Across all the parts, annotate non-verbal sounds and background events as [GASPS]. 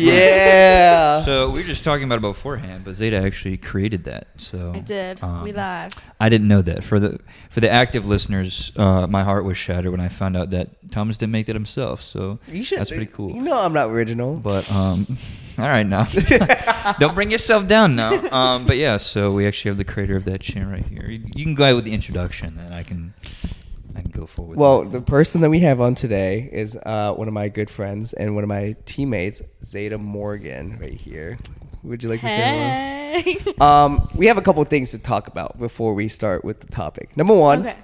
[LAUGHS] Yeah. [LAUGHS] So we were just talking about it beforehand, but Zayda actually created that. So I did. um, we live. I didn't know that. For the for the active listeners, uh, my heart was shattered when I found out that Thomas didn't make that himself. So you should. that's pretty cool. You know I'm not original. But um, [LAUGHS] all right now, don't bring yourself down now. Um, but yeah, so we actually have the creator of that chin right here. You, you can go ahead with the introduction, and I can I can go forward. Well, the person that we have on today is uh, one of my good friends and one of my teammates, Zayda Morgan, right here. Would you like to say Hey. hello? [LAUGHS] Um, we have a couple things to talk about before we start with the topic. Number one, Okay.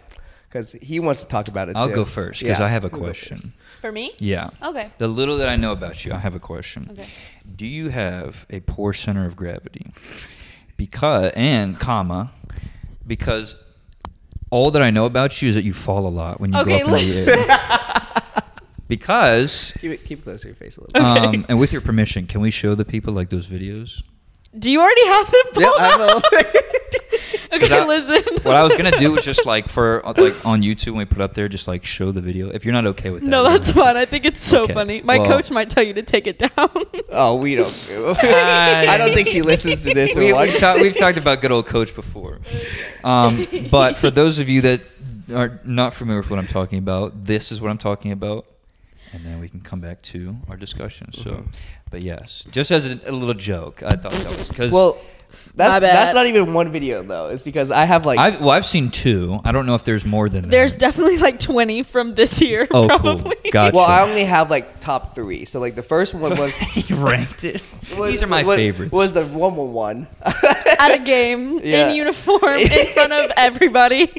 because he wants to talk about it. I'll too. go first because Yeah, I have a question. For me? Yeah. Okay. The little that I know about you, I have a question. Okay. Do you have a poor center of gravity? Because and comma because all that I know about you is that you fall a lot when you Okay, go up in the listen. air. [LAUGHS] because Keep it, keep it close to your face a little. bit. um, and with your permission, can we show the people like those videos? Do you already have them? yeah, I know. [LAUGHS] [LAUGHS] Okay, I- listen. What I was gonna do was just like for like on YouTube when we put up there, just like show the video. If you're not okay with that, No, that's fine. I think it's so Okay, funny. My well- coach might tell you to take it down. [LAUGHS] oh, we don't. I don't think she listens to this. We, have talked, we've talked about good old coach before. Um, but for those of you that are not familiar with what I'm talking about, this is what I'm talking about. And then we can come back to our discussion. So, Mhm. but yes, just as a, a little joke, I thought that was because Well, that's that's not even one video though. It's because I have like I've well, I've seen two. I don't know if there's more than There's that. definitely like 20 from this [LAUGHS] year. Oh, cool. probably. Gotcha. well, I only have like top three. So like the first one was [LAUGHS] you ranked it. [LAUGHS] was- These are my was- favorites. Was the one one one At a game Yeah. in uniform in front of everybody.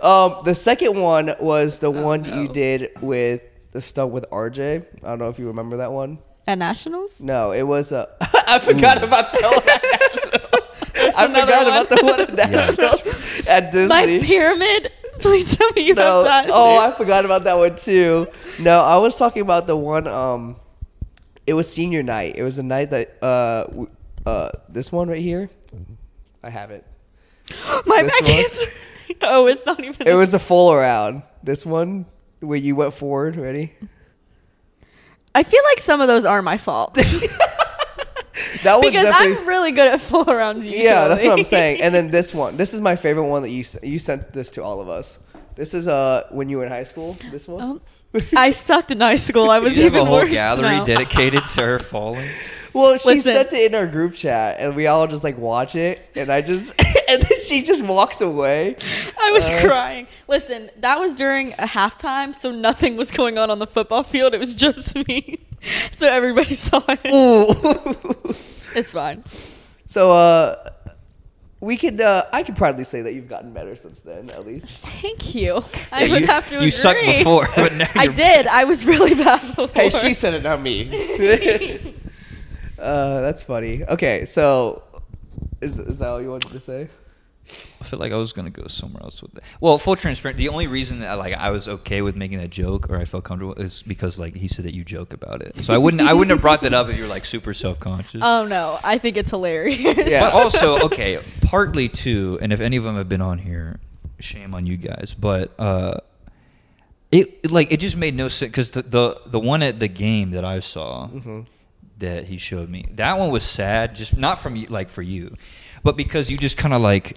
Um, the second one was the one no. you did with the stunt with RJ. I don't know if you remember that one. At nationals? No, it was uh, [LAUGHS] I forgot about that one. I forgot one. about the one at [LAUGHS] Nationals at Disney. My pyramid. [LAUGHS] Please tell me you no, have that. oh, I forgot about that one too. No, I was talking about the one. Um, it was senior night. It was a night that uh, uh, this one right here. I have it. [GASPS] My this back one? answer. Oh, it's not even. It was a full around. This one where you went forward. Ready? I feel like some of those are my fault. [LAUGHS] That was because definitely. I'm really good at full rounds usually. [LAUGHS] Yeah, that's what I'm saying. And then [LAUGHS] this one. This is my favorite one that you you sent this to all of us. This is uh when you were in high school. This one. Um, I sucked in high school. I was you have a whole worse gallery now. dedicated to her falling. Well, she Listen. sent it in our group chat, and we all just like watch it, and I just [LAUGHS] and then she just walks away. I was Uh, crying. Listen, that was during a halftime, so nothing was going on on the football field. It was just me. [LAUGHS] So everybody [LAUGHS] saw it. Ooh. It's fine. so uh, we could uh, I could proudly say that you've gotten better since then, at least. Thank you. I Yeah, would you, have to You agree. sucked before, but now I you're- did. I was really bad before. Hey, she said it, not me. Uh, that's funny. Okay, so is is that all you wanted to say? I feel like I was gonna go somewhere else with that. Well, full transparent. The only reason that like I was okay with making that joke or I felt comfortable is because like he said that you joke about it. So I wouldn't I wouldn't have brought that up if you were like super self conscious. Oh no, I think it's hilarious. Yeah. But also, okay, partly too, and if any of them have been on here, shame on you guys. But uh, it it, like it just made no sense because the, the the one at the game that I saw Mhm. That he showed me that one was sad, just not from you, like for you, but because you just kind of like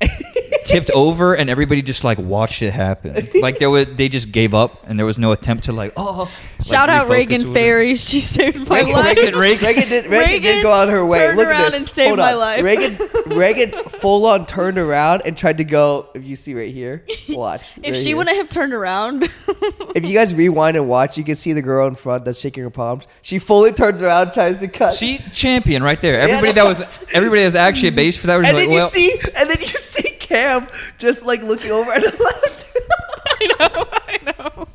[LAUGHS] tipped over and everybody just like watched it happen. Like there was they just gave up and there was no attempt to like oh. Like, Shout out Reagan whatever. Ferry. She saved my Reagan, life. Reagan, Reagan- Reagan did, Reagan, did go on her way. turned Look at around this. and saved Hold my on. life. Reagan, [LAUGHS] Reagan full on turned around and tried to go. If you see right here, watch. [LAUGHS] If right she here. wouldn't have turned around, [LAUGHS] if you guys rewind and watch, you can see the girl in front that's shaking her palms. She fully turns around, tries to cut. She champion right there. Everybody that was that's- everybody that was actually a base for that was and like, then you well, see, and then you see Cam just like looking over at the left. I know, I know.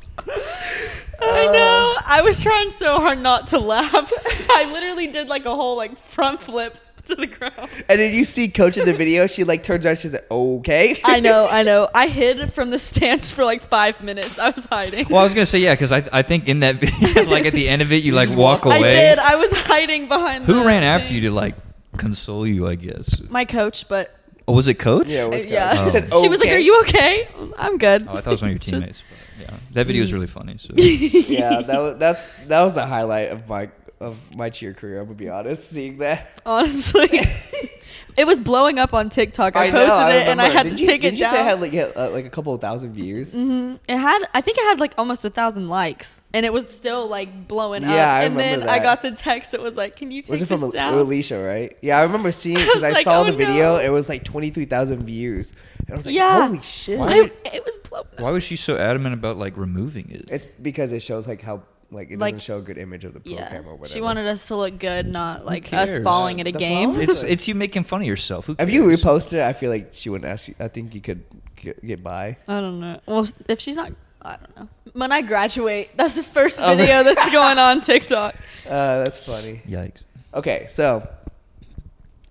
I know. Um, I was trying so hard not to laugh. [LAUGHS] I literally did like a whole like front flip to the ground. And did you see Coach in the video. She like turns around. She's like, "Okay." [LAUGHS] I know, I know. I [LAUGHS] hid from the stance for like five minutes. I was hiding. well, I was gonna say yeah, because I, I think in that video, like at the end of it, you like walk walk- I away. did. I was hiding behind. Who the ran after thing. you to like console you? I guess. My coach, but Oh, was it Coach? Yeah, it was uh, Yeah. Coach. She Oh. said, she was like, "Are you okay?" I'm good. Oh, I thought it was one of your teammates. But yeah, that video is really funny. So [LAUGHS] yeah, that was [LAUGHS] that's that was the highlight of my of my cheer career. I'm gonna be honest. Seeing that, Honestly, [LAUGHS] it was blowing up on TikTok. I, know, posted it and I had Did to you, take did it you down. say it had like yeah, uh, like a couple of thousand views? hmm It had, I think it had like almost a thousand likes, and it was still like blowing up. Yeah, I and then remember I got the text that was like, "Can you take a check? Was it this from down?" Alicia, right? Yeah, I remember seeing because I I, was like, saw "Oh, the video. no." It was like twenty three thousand views, and I was like, Yeah. "Holy shit!" I- it was blowing up. Why was she so adamant about like removing it? It's because it shows like how like it Like- doesn't show a good image of the Yeah, program or whatever. she wanted us to look good, not like us cares? falling at a The game. phone? It's it's you making fun of yourself. Who If you cares? reposted it, I feel like she wouldn't ask you. I think you could get, get by. I don't know. Well, if she's not, I don't know. When I graduate, that's the first Oh, video that's going on TikTok. [LAUGHS] Uh, that's funny. Yikes. Okay, so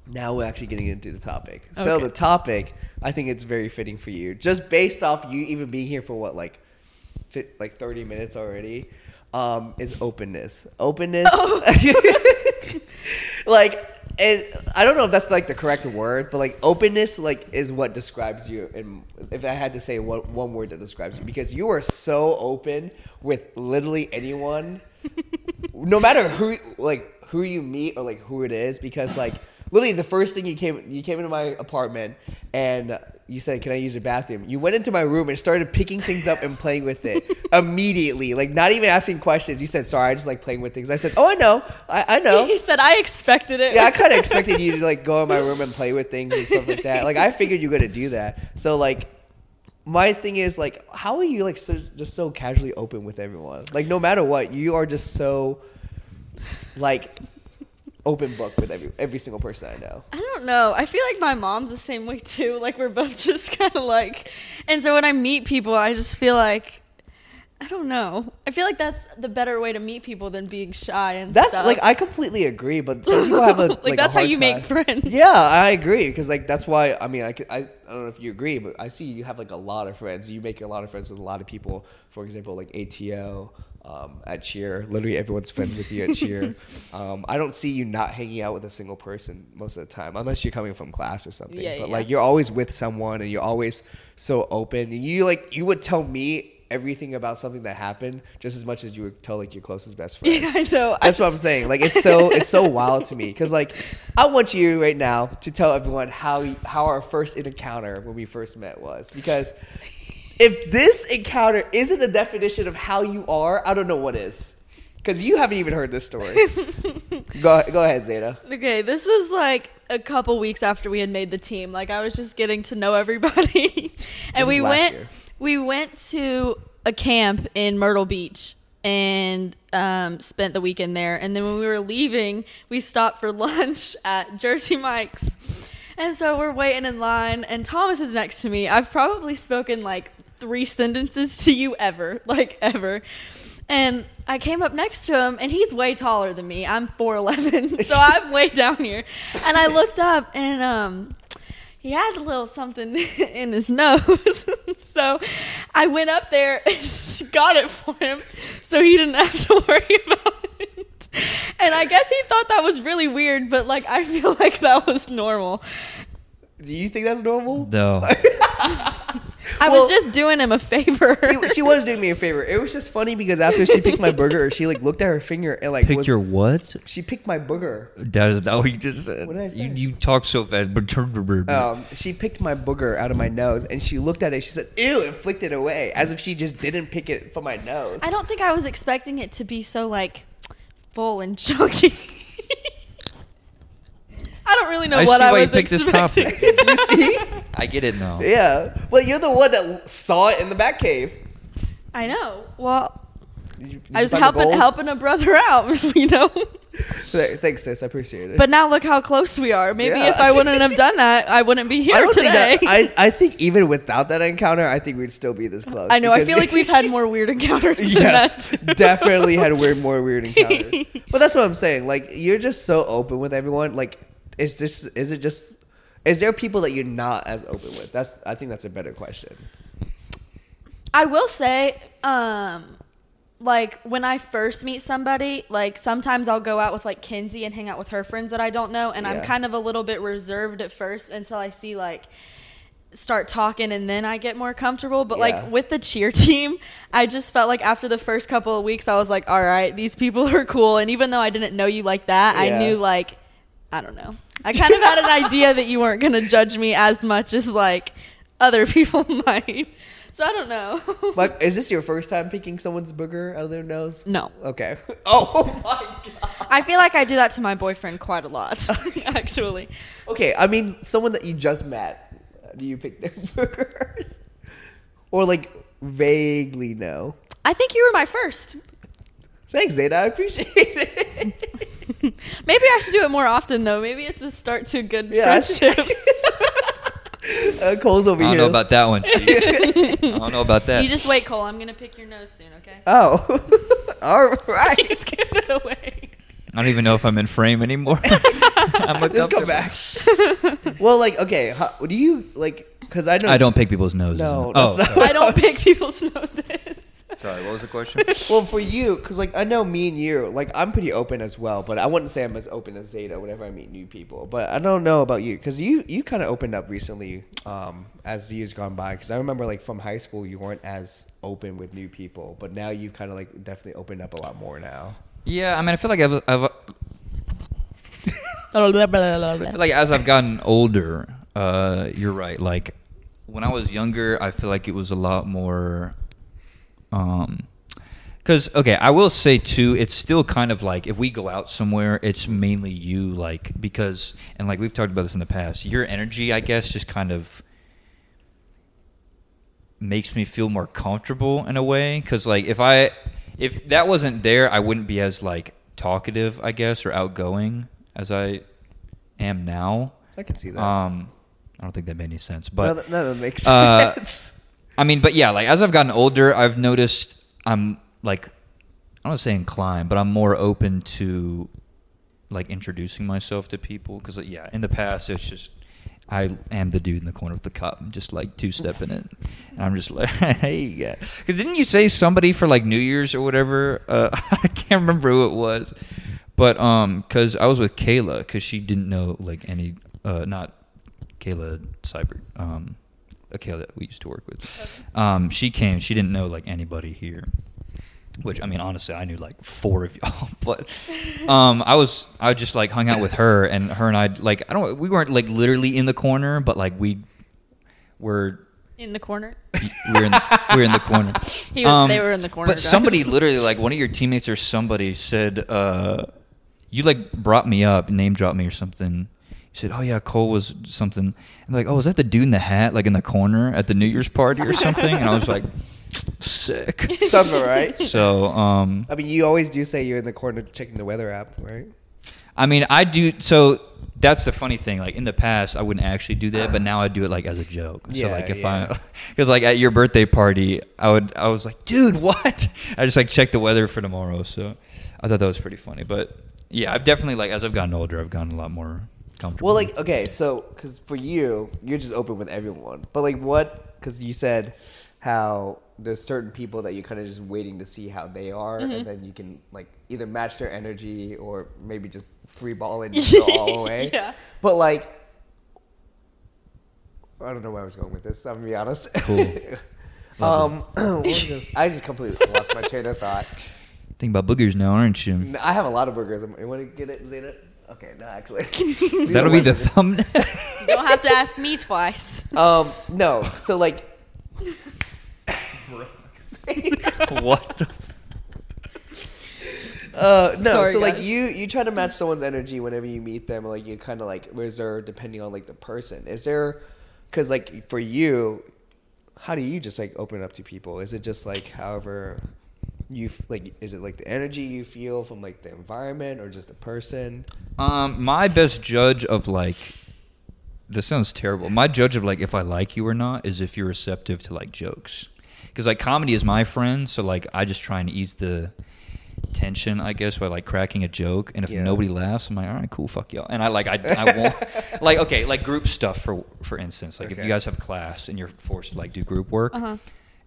now we're actually getting into the topic. So Okay. the topic, I think it's very fitting for you, just based off you even being here for what like, fit, like thirty minutes already. Um, is openness. Openness. [LAUGHS] like, it, I don't know if that's like the correct word, but like openness, like is what describes you. And if I had to say one one word that describes you, because you are so open with literally anyone [LAUGHS] no matter who like who you meet or like who it is because like literally the first thing you came you came into my apartment and you said can i use your bathroom you went into my room and started picking things up and playing with it [LAUGHS] immediately like not even asking questions you said sorry i just like playing with things i said oh i know i, I know [LAUGHS] He said I expected it. yeah, I kind of expected you to [LAUGHS] like go in my room and play with things and stuff like that. Like I figured you were gonna do that. So like, my thing is like, how are you like so, just so casually open with everyone? Like no matter what, you are just so like open book with every every single person I know. I don't know. I feel like my mom's the same way too. [LAUGHS] Like we're both [LAUGHS] just kind of like, and so when I meet people, I just feel like, I don't know. I feel like that's the better way to meet people than being shy and That's stuff. like I completely agree, but some people have a [LAUGHS] Like, like, a that's how hard you make friends. Yeah, I agree because like that's why I mean I, I I don't know if you agree, but I see you have like a lot of friends. You make a lot of friends with a lot of people. For example, like ATO. Um, at cheer, literally everyone's friends with you at cheer. [LAUGHS] Um, I don't see you not hanging out with a single person most of the time, unless you're coming from class or something. Yeah, but yeah. like you're always with someone, and you're always so open. And you like you would tell me everything about something that happened just as much as you would tell like your closest best friend. yeah, [LAUGHS] I know. I, That's what I'm saying. Like it's so it's so wild to me because like I want you right now to tell everyone how how our first encounter when we first met was because if this encounter isn't the definition of how you are, I don't know what is. Because you haven't even heard this story. [LAUGHS] go go ahead, Zayda. Okay, this is like a couple weeks after we had made the team. Like I was just getting to know everybody, [LAUGHS] and we went. year. We went to a camp in Myrtle Beach and um, spent the weekend there. And then when we were leaving, we stopped for [LAUGHS] lunch at Jersey Mike's. And so we're waiting in line, and Thomas is next to me. I've probably spoken like three sentences to you ever, [LAUGHS] like ever. And I came up next to him, and he's way taller than me. I'm 4'11, [LAUGHS] so I'm way down here. And I looked up, and um, he had a little something [LAUGHS] in his nose. so I went up there and got it for him so he didn't have to worry about it. And I guess he thought that was really weird, but like I feel like that was normal. Do you think that's normal? No. I Well- was just doing him a favor. [LAUGHS] She- she was doing me a favor. It was just funny because after she picked my burger, [LAUGHS] she like looked at her finger and like Pick was, your what? she picked my booger. That is not what you just said. What did I say? You, you talk so fast. But turn to Um, she picked my booger out of my nose and she looked at it. She said, "Ew!" and flicked it away as if she just didn't pick it from my nose. I don't think I was expecting it to be so like full and [LAUGHS] chunky. I don't really know I what see I why you was picked this topic. [LAUGHS] you see? I get it now. Yeah. Well, you're the one that saw it in the back cave. I know. Well, Did you- I was helping helping a brother out, [LAUGHS] you know. Thanks, sis. I appreciate it. But now look how close we are. Maybe Yeah. if I wouldn't have done that, I wouldn't be [LAUGHS] here I don't today. think that. I, I think even without that encounter, I think we'd still be this close. I know. I feel like we've had more weird encounters than yes, that. definitely had weird, more weird encounters. but that's what I'm saying. Like you're just so open with everyone. Like, is this? Is it just? Is there people that you're not as open with? That's. I think that's a better question. I will say, um, like when I first meet somebody, like sometimes I'll go out with like Kinsey and hang out with her friends that I don't know, and I'm kind of a little bit reserved at first until I see like start talking and then I get more comfortable. But Yeah. like with the cheer [LAUGHS] team, I just felt like after the first couple of weeks, I was like, all right, these people [LAUGHS] are cool. And even though I didn't know you like that, Yeah. I knew like, I don't know. I kind of had an idea that you weren't going to judge me as much as like other people [LAUGHS] might. So I don't know. [LAUGHS] Like, is this your first time picking someone's booger out of their nose? no. Okay. [LAUGHS] Oh my god. I feel like I do that to my boyfriend quite a lot, actually. Okay, I mean, someone that you just met, uh, do you pick their boogers? Or like vaguely know? I think you were my first. Thanks, Zayda. I appreciate it. [LAUGHS] Maybe I should do it more often, though. Maybe it's a start to good Yeah, friendships. [LAUGHS] uh, Cole's over here. I don't here. know about that one. Chief. [LAUGHS] I don't know about that. you just wait, Cole. I'm gonna pick your nose soon, okay? oh, all right. Please give it away. I don't even know if I'm in frame anymore. I'm Just come uncomfortable. back. well, like, okay, how, do you like? Because I don't. I don't pick people's noses. No, oh, that's not- sorry. I don't pick people's noses. Sorry. What was the question? [LAUGHS] Well, for you, because like I know me and you, like I'm pretty open as well, but I wouldn't say I'm as open as Zayda whenever I meet new people. But I don't know about you, because you you kind of opened up recently um, as the years gone by. Because I remember like from high school you weren't as open with new people, but now you've kind of like definitely opened up a lot more now. Yeah, I mean, I feel like I've, I've [LAUGHS] like as I've gotten older, uh, you're right. Like when I was younger, I feel like it was a lot more. Um, because okay, I will say too, it's still kind of like if we go out somewhere, it's mainly you, like because and like we've talked about this in the past. Your energy, I guess, just kind of makes me feel more comfortable in a way. Because like if I if that wasn't there, I wouldn't be as like talkative, I guess, or outgoing as I am now. I can see that. Um, I don't think that made any sense, no, but that, no, that makes uh, [LAUGHS] sense. I mean, but yeah, like as I've gotten older, I've noticed I'm like I don't say inclined, but I'm more open to like introducing myself to people because yeah, in the past it's just I am the dude in the corner with the cup, I'm just like two stepping it, and I'm just like, [LAUGHS] hey, yeah. Because didn't you say somebody for like New Year's or whatever? Uh, [LAUGHS] I can't remember who it was, but um, because I was with Kayla because she didn't know like any uh, not Kayla Cyber um, a Kayla that we used to work with. Um, she came. She didn't know like anybody here. Which I mean, honestly, I knew like four of [LAUGHS] y'all, but um, I was I just like hung out with her, and her and I like I don't we weren't like literally in the corner, but like we were In the corner. we were in the, we were in the corner. [LAUGHS] He was- they were in the corner, But somebody literally like one of your teammates or somebody said uh, you like brought me up, name dropped me or something. You said, "Oh yeah, Cole was something." And like, "Oh, was that the dude in the hat like in the corner at the New Year's party or something?" And I was like, "Sick." [LAUGHS] Something right. So, um, I mean, you always do say you're in the corner checking the weather app, right? I mean, I do. So that's the funny thing. Like in the past, I wouldn't actually do that, but now I do it like as a joke. so Yeah, like if yeah. I, because [LAUGHS] like at your birthday party, I would, I was like, dude, what? [LAUGHS] I just like checked the weather for tomorrow. So I thought that was pretty funny. But yeah, I've definitely like as I've gotten older, I've gotten a lot more comfortable. Well, like okay, so because for you, you're just open with everyone. But like, what? Because you said how there's certain people that you're kind of just waiting to see how they are, and then you can like either match their energy or maybe just free ball and just go all the [LAUGHS] way. Yeah. But like, I don't know where I was going with this. I'm gonna be honest. Cool. [LAUGHS] um, [CLEARS THROAT] what this? I just completely lost my train of thought. think about boogers now, aren't you? I have a lot of burgers. You want to get it, Zayda? Okay, no, actually. [LAUGHS] That'll be the thumbnail. You don't [LAUGHS] have to ask me twice. Um, no. So like, [LAUGHS] what? the- uh, no. Sorry, so like guys. you you try to match someone's energy whenever you meet them, or like you kind of like reserve depending on like the person. Is there? Because like for you, how do you just like open up to people? Is it just like however you like? Is it like the energy you feel from like the environment or just the person? Um, my best judge of like, this sounds terrible. My judge of like if I like you or not is if you're receptive to like jokes, because like comedy is my friend. So like I just try and ease the tension, I guess, by like cracking a joke. And if Yeah. nobody laughs, I'm like, all right, cool, fuck y'all. And I like I, I won't [LAUGHS] like okay, like group stuff for for instance. Like if you guys have class and you're forced to like do group work, Uh-huh.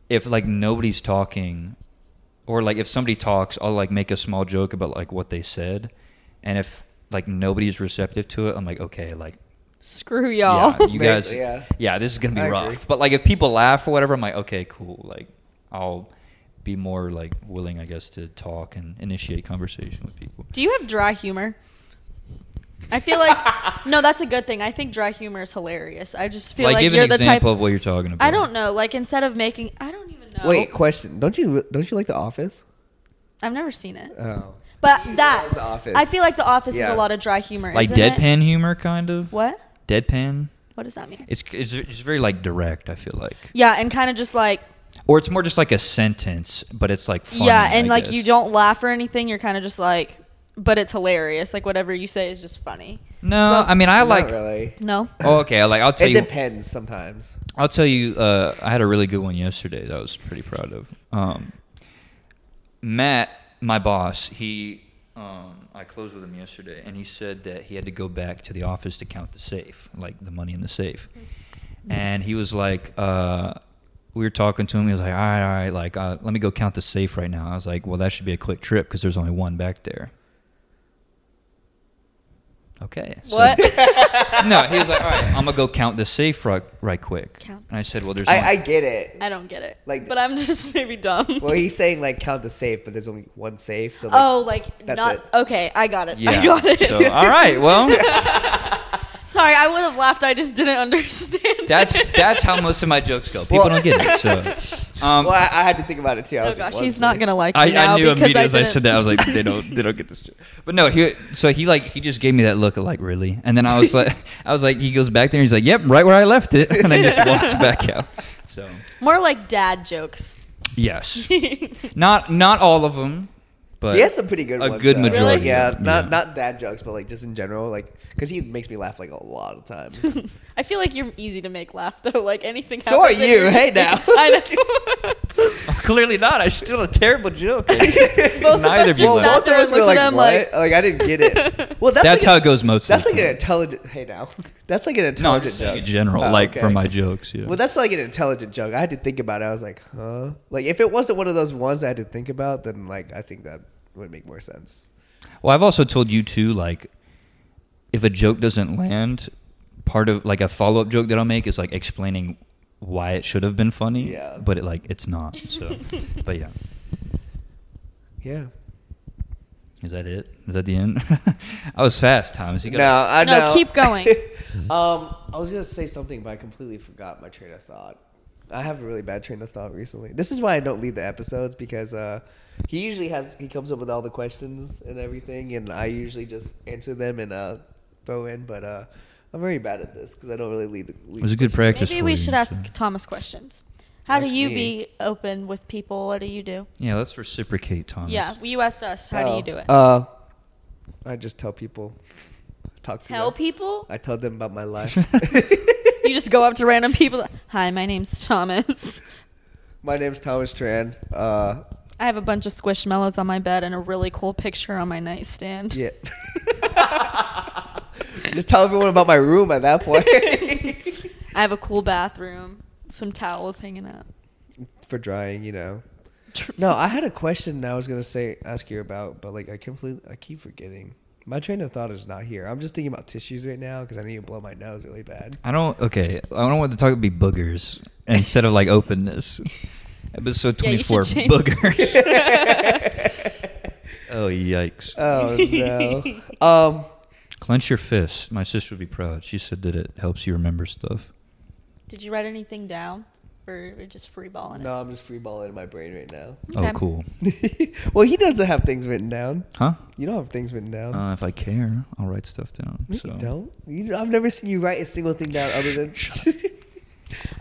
if like nobody's talking or like if somebody talks i'll like make a small joke about like what they said and if like nobody's receptive to it i'm like okay like Screw y'all. Yeah, you [LAUGHS] guys. Yeah. Yeah. this is gonna be I rough. agree. But like, if people laugh or whatever, I'm like, okay, cool. Like, I'll be more like willing, I guess, to talk and initiate conversation with people. Do you have dry humor? I feel like [LAUGHS] no, that's a good thing. I think dry humor is hilarious. I just feel like, like, give you're an the type. of what you're talking about. I don't know. Like instead of making, I don't even know. Wait, question. Don't you don't you like The Office? I've never seen it. Oh. But He that The Office. I feel like The Office is Yeah. a lot of dry humor. Like isn't it? deadpan humor, kind of. What? Deadpan. What does that mean? It's it's, it's very like direct. I feel like, Yeah, and kind of just like or it's more just like a sentence, but it's like funny, yeah, and I like guess. you don't laugh or anything. You're kind of just like, but it's hilarious. Like whatever you say is just funny. No, So- I mean I Not like. really. No. Oh, okay. Like I'll tell It you. depends sometimes. I'll tell you. Uh, I had a really good one yesterday that I was pretty proud of. Um, Matt, my boss, he. Um, I closed with him yesterday, and he said that he had to go back to the office to count the safe, like the money in the safe. And he was like, uh, we were talking to him. He was like, all right, all right, like, uh, let me go count the safe right now. I was like, well, that should be a quick trip because there's only one back there. Okay. so- What? [LAUGHS] no, he was like, all right, I'm gonna go count the safe right, right quick. Count. And I said, well, there's. I, only- I get it. I don't get it. Like- Like, but I'm just [LAUGHS] maybe dumb. Well, he's saying like count the safe, but there's only one safe. So like, oh, like That's not it. okay. I got it. yeah. I got it. So all right, well, [LAUGHS] Sorry, I would have laughed. I just didn't [LAUGHS] understand. that's it. that's how most of my jokes go. People Well- don't get it. So, [LAUGHS] um, well, I, I had to think about it too. I Oh was gosh, like, he's not gonna like me I, now I knew immediately I as I said that I was like, they don't they don't get this joke. But no, he so he like he just gave me that look of like really, and then I was like, [LAUGHS] I was like, he goes back there and he's like, yep, right where I left it, and then just walks back out. So More like dad jokes. yes, not not all of them, but he has some pretty good ones. a ones. good though. majority. Really? Yeah, of not yeah. not dad jokes, but like just in general, like because he makes me laugh like a lot of times. [LAUGHS] I feel like you're easy to make laugh though. Like anything. So are happens and you. you're- Hey, [LAUGHS] now. [LAUGHS] I know. clearly not. I still a terrible joke. Both Neither us of you just well, both of there us and were like, what? like. Like, I didn't get it. Well, that's That's like how a- it goes most. That's like the an time. intelligent. Hey now, that's like an intelligent just saying joke. in general, Oh, like for my jokes. Yeah. Well, that's like an intelligent joke. I had to think about it. I was like, huh? Like if it wasn't one of those ones I had to think about, then like I think that would make more sense. Well, I've also told you too, like, if a joke doesn't land, part of like a follow up joke that I'll make is like explaining why it should have been funny. Yeah. But it like it's not. So, [LAUGHS] but yeah, Yeah. is that it? Is that the end? [LAUGHS] I was fast, Thomas. You No, got. I No, know. keep going. [LAUGHS] um, I was gonna say something, but I completely forgot my train of thought. I have a really bad train of thought recently. This is why I don't lead the episodes because uh, he usually has he comes up with all the questions and everything, and I usually just answer them and uh, throw in. But uh, I'm very bad at this because I don't really lead the. Lead It was a good practice Maybe for we you, should ask. Thomas questions. How do you me. be open with people? What do you do? Yeah, let's reciprocate, Thomas. Yeah, you asked us. How do Oh, you do it? Uh, I just tell people. Talk to Tell them. people. I tell them about my [LAUGHS] life. You just go up to random people. Hi, my name's Thomas. my name's Thomas Tran. Uh, I have a bunch of squishmallows on my bed and a really cool picture on my nightstand. yeah. [LAUGHS] just tell everyone about my room at that point. [LAUGHS] I have a cool bathroom, some towels hanging out. For drying, you know. No, I had a question I was gonna say ask you about, but like I completely I keep forgetting. My train of thought is not here. I'm just thinking about tissues right now because I need to blow my nose really bad. I don't. Okay, I don't want the talk to be boogers instead of like openness. [LAUGHS] Episode twenty-four, should change- boogers. [LAUGHS] oh yikes! Oh no. [LAUGHS] um, Clench your fist. My sister would be proud. She said that it helps you remember stuff. Did you write anything down, or are you just freeballing no, I'm just freeballing in my brain right now. Okay. Oh, cool. [LAUGHS] well, he doesn't have things written down. Huh? You don't have things written down. Uh, if I care, I'll write stuff down. No, so. you don't. You, I've never seen you write a single thing down other than.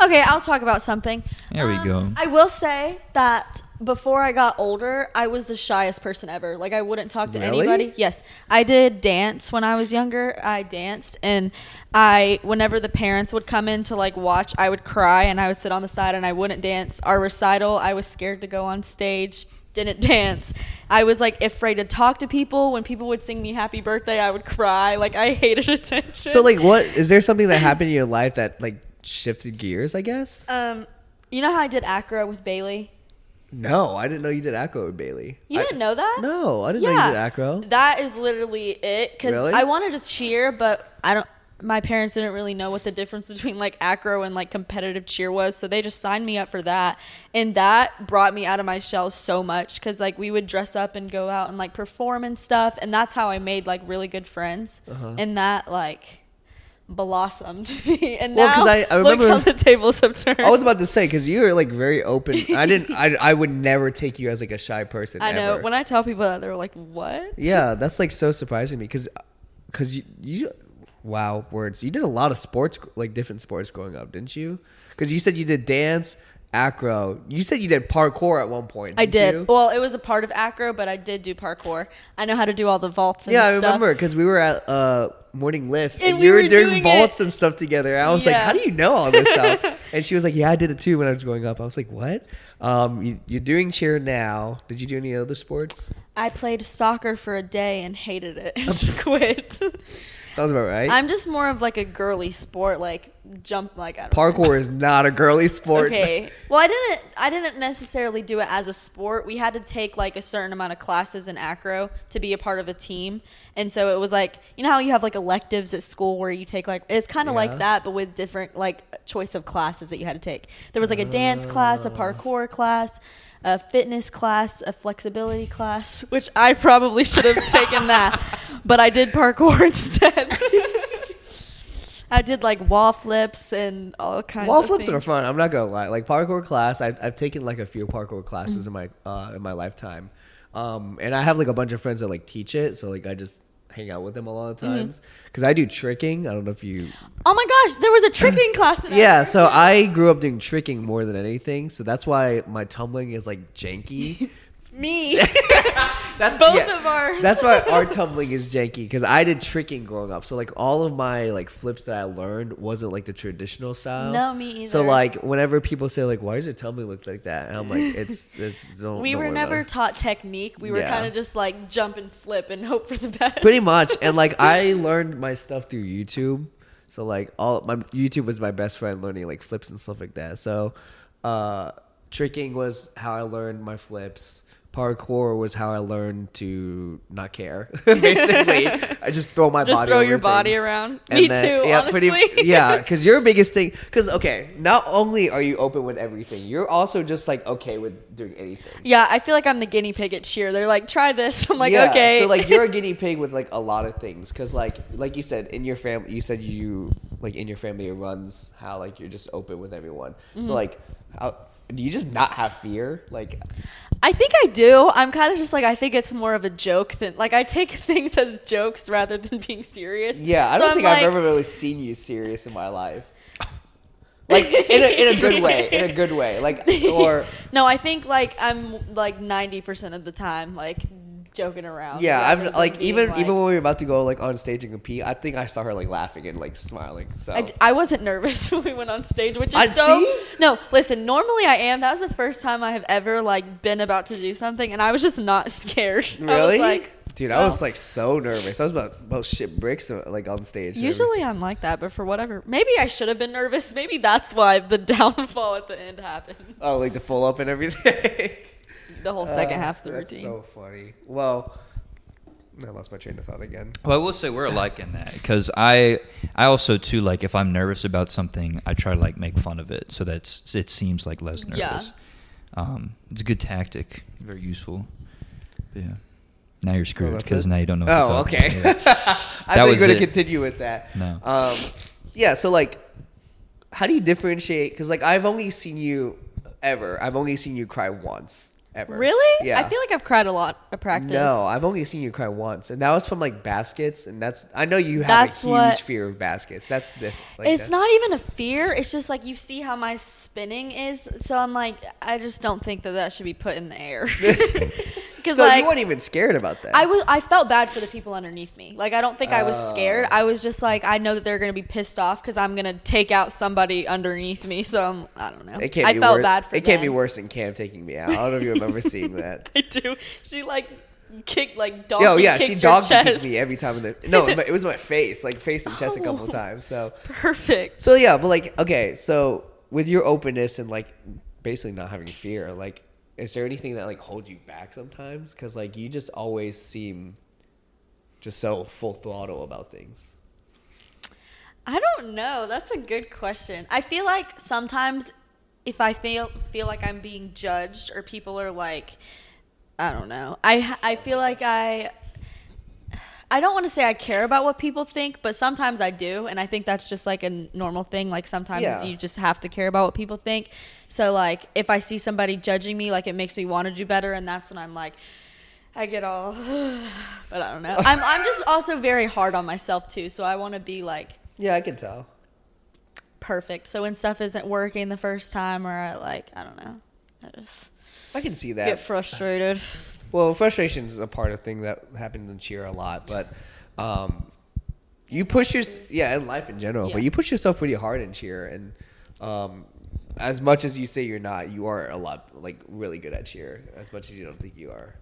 Okay, I'll talk about something. There we Um, go. I will say that before I got older, I was the shyest person ever. Like I wouldn't talk to Really? anybody. Yes, I did dance when I was younger. I danced, and I whenever the parents would come in to like watch, I would cry and I would sit on the side and I wouldn't dance. Our recital, I was scared to go on stage. Didn't [LAUGHS] dance. I was like afraid to talk to people. When people would sing me happy birthday, I would cry. Like I hated [LAUGHS] attention. so, like, what is there something that happened in your life that like shifted gears? I guess. um, you know how I did acro with Bailey? no, I didn't know you did acro with Bailey. You I- didn't know that? No, I didn't know you did acro. That is literally it. Because Really? I wanted to cheer, but I don't. my parents didn't really know what the difference between like acro and like competitive cheer was, so they just signed me up for that, and that brought me out of my shell so much because like we would dress up and go out and like perform and stuff, and that's how I made like really good friends, Uh-huh. and that like blossomed me. And Well, now I- I remember- look how the tables have turned. I was about to say because you were like very open. I [LAUGHS] didn't. I, I would never take you as like a shy person. I know ever. when I tell people that they're like, "What?" Yeah, that's like so surprising me because because you you wow words. You did a lot of sports like different sports growing up, didn't you? Because you said you did dance, acro. You said you did parkour at one point. I did. you? Well, it was a part of acro, but I did do parkour. I know how to do all the vaults and Yeah, I stuff. remember because we were at uh, morning lifts and, And we you were, were doing doing vaults it. and stuff together. I was like, "How do you know all this stuff?" [LAUGHS] and she was like, "Yeah, I did it too when I was growing up." I was like, "What?" Um, you, you're doing cheer now. Did you do any other sports? I played soccer for a day and hated it and [LAUGHS] [LAUGHS] quit. Sounds about right. I'm just more of like a girly sport, like jump, like I don't know. Parkour is not a girly sport. Okay. [LAUGHS] Well, I didn't. I didn't necessarily do it as a sport. We had to take like a certain amount of classes in acro to be a part of a team, and so it was like you know how you have like electives at school where you take like it's kind of Yeah. like that, but with different like choice of classes that you had to take. There was like a dance class, a ah. parkour class. A fitness class, a flexibility class, [LAUGHS] which I probably should have taken that, [LAUGHS] but I did parkour [LAUGHS] instead. I did like wall flips and all kinds of Wall of flips things. are fun. I'm not gonna lie. Like parkour class, I've, I've taken like a few parkour classes in my uh, in my lifetime, um, and I have like a bunch of friends that like teach it. So like I just hang out with them a lot of Mm-hmm. times because I do tricking. I don't know if you. Oh my gosh, there was a tricking [LAUGHS] class. In Yeah, so I grew up doing tricking more than anything. So that's why my tumbling is like janky. [LAUGHS] me. [LAUGHS] That's Both yeah, of ours. That's why our [LAUGHS] tumbling is janky because I did tricking growing up. So like all of my like flips that I learned wasn't like the traditional style. No, me either. So like whenever people say like, "Why does your tumbling look like that?" and I'm like, [LAUGHS] "It's it's don't." we don't were never taught technique. We were Yeah. kind of just like jump and flip and hope for the best. pretty much, and like I learned my stuff through YouTube. So like all my YouTube was my best friend learning like flips and stuff like that. So uh, tricking was how I learned my flips. Parkour was how I learned to not care. [LAUGHS] Basically, I just throw my body around. Just body. throw your body things. around. And Me then- too, Yeah, pretty. honestly. [LAUGHS] Yeah, because your biggest thing. Because okay, not only are you open with everything, you're also just like okay with doing anything. Yeah, I feel like I'm the guinea pig at cheer. They're like, try this. [LAUGHS] I'm like, Yeah, okay. So like you're a guinea pig with like a lot of things because like like you said in your family you said you like in your family it runs how like you're just open with everyone. Mm-hmm. So like how do you just not have fear? Like I think I do. I'm kind of just like I think it's more of a joke than like I take [LAUGHS] things as jokes rather than being serious. yeah, I don't I'm think I've ever really seen you serious in my life. Like in a in a good way, in a good way. Like [LAUGHS] or no, I think like I'm like 90% of the time like joking around. yeah, I'm like even like- even when we were about to go like on stage and compete, I think I saw her like laughing and like smiling. So I, I wasn't nervous [LAUGHS] when we went on stage, which is I- so. see? No, listen. Normally I am. That was the first time I have ever like been about to do something, and I was just not [LAUGHS] scared. I was really, like, dude, I was like so nervous. I was about about shit bricks uh, like on stage. Usually I'm like that, but for whatever, maybe I should have been nervous. Maybe that's why the [LAUGHS] downfall at the end happened. Oh, like the full up and everything. The whole second Uh, half of the that's routine. so funny. Well, I lost my train of thought again. Well, I will say we're alike in that because I, I also too like if I'm nervous about something, I try to like make fun of it so that it seems like less nervous. Yeah. Um, it's a good tactic, very useful. But yeah. Now you're screwed because it? now you don't know. What to Oh, talk okay. about. [LAUGHS] Yeah. I That thought you were was going to continue with that. No. Um, yeah. So like, how do you differentiate? Because like I've only seen you ever. I've only seen you cry once ever. Really? Yeah. I feel like I've cried a lot at practice. No, I've only seen you cry once, and that was from like baskets, and that's I know you have That's a huge what- fear of baskets. That's the. Like, it's not even a fear. It's just like you see how my spinning is. So I'm like, I just don't think that that should be put in the air. [LAUGHS] [LAUGHS] Because So like you weren't even scared about that. I was, I felt bad for the people underneath me. Like I don't think I was Oh. scared. I was just like, I know that they're gonna be pissed off because I'm gonna take out somebody underneath me. So I'm, I don't know. It can't I be felt worse. bad for It can't be worse than Cam taking me out. I don't know if you remember seeing [LAUGHS] that. I do. She like kicked like dog. Yo, yeah, she dog kicked me every time. In the, no, [LAUGHS] it was my face, like face and chest a couple Oh. times. So, Perfect. so yeah, but like, okay, so with your openness and like basically not having fear, like, is there anything that like holds you back sometimes? Because like you just always seem just so full throttle about things. I don't know. That's a good question. I feel like sometimes if I feel feel like I'm being judged or people are like I don't know. I I feel like I I don't want to say I care about what people think, but sometimes I do, and I think that's just like a normal thing. Like sometimes Yeah. you just have to care about what people think. So like if I see somebody judging me, like it makes me want to do better, and that's when I'm like, I get all, [SIGHS] but I don't know. I'm I'm just [LAUGHS] also very hard on myself too, so I want to be like Yeah, I can tell. perfect. So when stuff isn't working the first time, or I like I don't know, I just I can see that. get frustrated. Well, frustration is a part of thing that happens in cheer a lot, but um, you push your yeah in life in general, but you push yourself pretty hard in cheer, and um, as much as you say you're not, you are a lot like really good at cheer. As much as you don't think you are.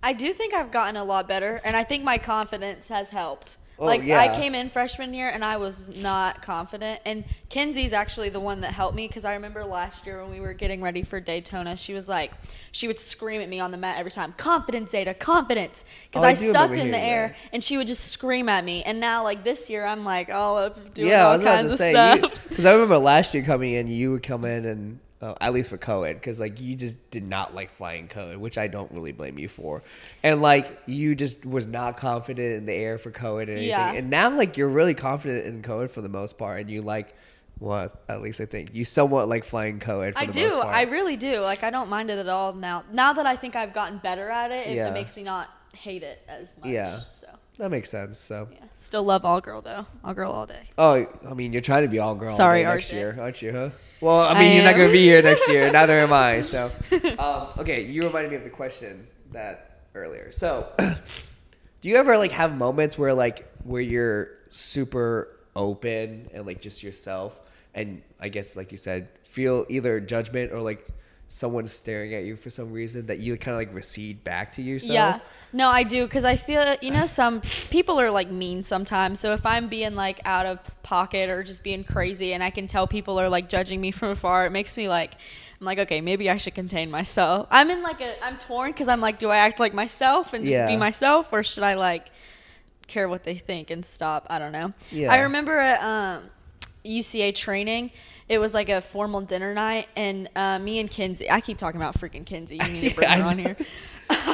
I do think I've gotten a lot better, and I think my confidence has helped. Oh, like yeah. I came in freshman year and I was not confident, and Kenzie's actually the one that helped me because I remember last year when we were getting ready for Daytona, she was like, she would scream at me on the mat every time, "Confidence, Zayda, confidence," because Oh, I I, sucked in the air, that. and she would just scream at me. And now, like this year, I'm like oh, all up doing yeah, I all was about to of say stuff. [LAUGHS] because I remember last year coming in, you would come in and uh, at least for co-ed because like you just did not like flying co-ed, which I don't really blame you for, and like you just was not confident in the air for co-ed and anything, Yeah. and now like you're really confident in co-ed for the most part, and you like. Well, at least I think you somewhat like flying co-ed for I the do. most part. I really do. Like I don't mind it at all now. Now that I think I've gotten better at it, it, Yeah. it makes me not hate it as much. Yeah. So that makes sense. So, yeah, still love all girl though. All girl all day. oh, I mean, you're trying to be all girl all Sorry, day next RJ. year, aren't you? Huh? Well, I I mean, you're not going to be here next year. Neither am I. So, [LAUGHS] um, okay, you reminded me of the question that earlier. So, [CLEARS THROAT] do you ever like have moments where like where you're super open and like just yourself, and I guess like you said, feel either judgment or like someone staring at you for some reason that you kind of like recede back to yourself? Yeah. No, I do because I feel you know some people are like mean sometimes. So if I'm being like out of pocket or just being crazy, and I can tell people are like judging me [LAUGHS] from afar, it makes me like I'm like okay, maybe I should contain myself. I'm in like a I'm torn because I'm like, do I act like myself and just Yeah. be myself, or should I like care what they think and stop? I don't know. Yeah. I remember at um, UCA training. It was like a formal dinner night, and uh, me and Kinsey. I keep talking about freaking Kinsey. You need to [LAUGHS] bring Yeah, her on here.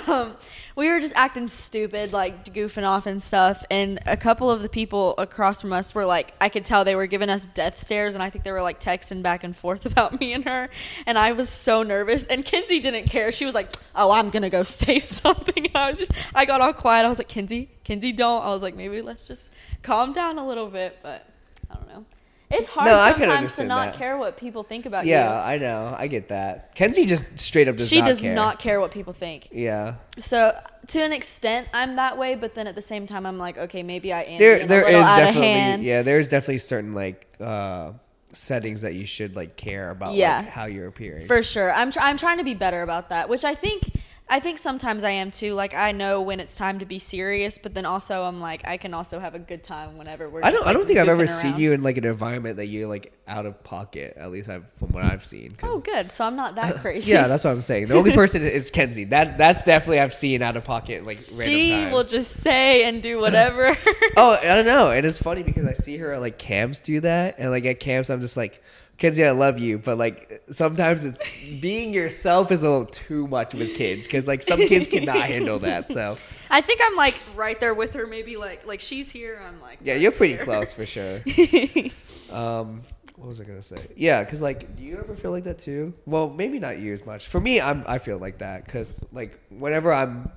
Um, we were just acting stupid, like goofing off and stuff. And a couple of the people across from us were like, I could tell they were giving us death stares, and I think they were like texting back and forth [LAUGHS] about me and her. And I was so nervous. And Kinsey didn't care. She was like, Oh, I'm gonna go [LAUGHS] say something. And I was just, I got all quiet. I was like, Kinsey, Kinsey, don't. I was like, maybe let's just calm down a little bit. But I don't know. It's hard No, sometimes to not that. care what people think about Yeah, you. Yeah, I know. I get that. Kenzie just straight up does she not does care. not care what people think. Yeah. So to an extent, I'm that way, but then at the same time, I'm like, okay, maybe I am there there a little is out of definitely hand. yeah there's definitely certain like uh settings that you should like care about Yeah. like, how you're appearing For sure, I'm tr- I'm trying to be better about that, which I think I think sometimes I am too. Like I know when it's time to be serious, but then also I'm like I can also have a good time whenever we're. I don't. I like, don't think I've ever goofing seen you in like an environment that you're like out of pocket. At least I've, from what I've seen. Oh, good. So I'm not that [LAUGHS] crazy. yeah, that's what I'm saying. The only [LAUGHS] person is Kenzie. That that's definitely I've seen out of pocket like she will just say and do whatever. [LAUGHS] oh, I don't know. And it's funny because I see her at like camps do that, and like at camps I'm just like. Kenzie, I love you, but like sometimes it's being yourself is a little too much with kids because like some kids cannot handle that. So [LAUGHS] I think I'm like right there with her. Maybe like like she's here. I'm like Yeah, right you're pretty here. close for sure. [LAUGHS] um, what was I gonna say? Yeah, because like, do you ever feel like that too? Well, maybe not you as much. For me, I'm I feel like that because like whenever I'm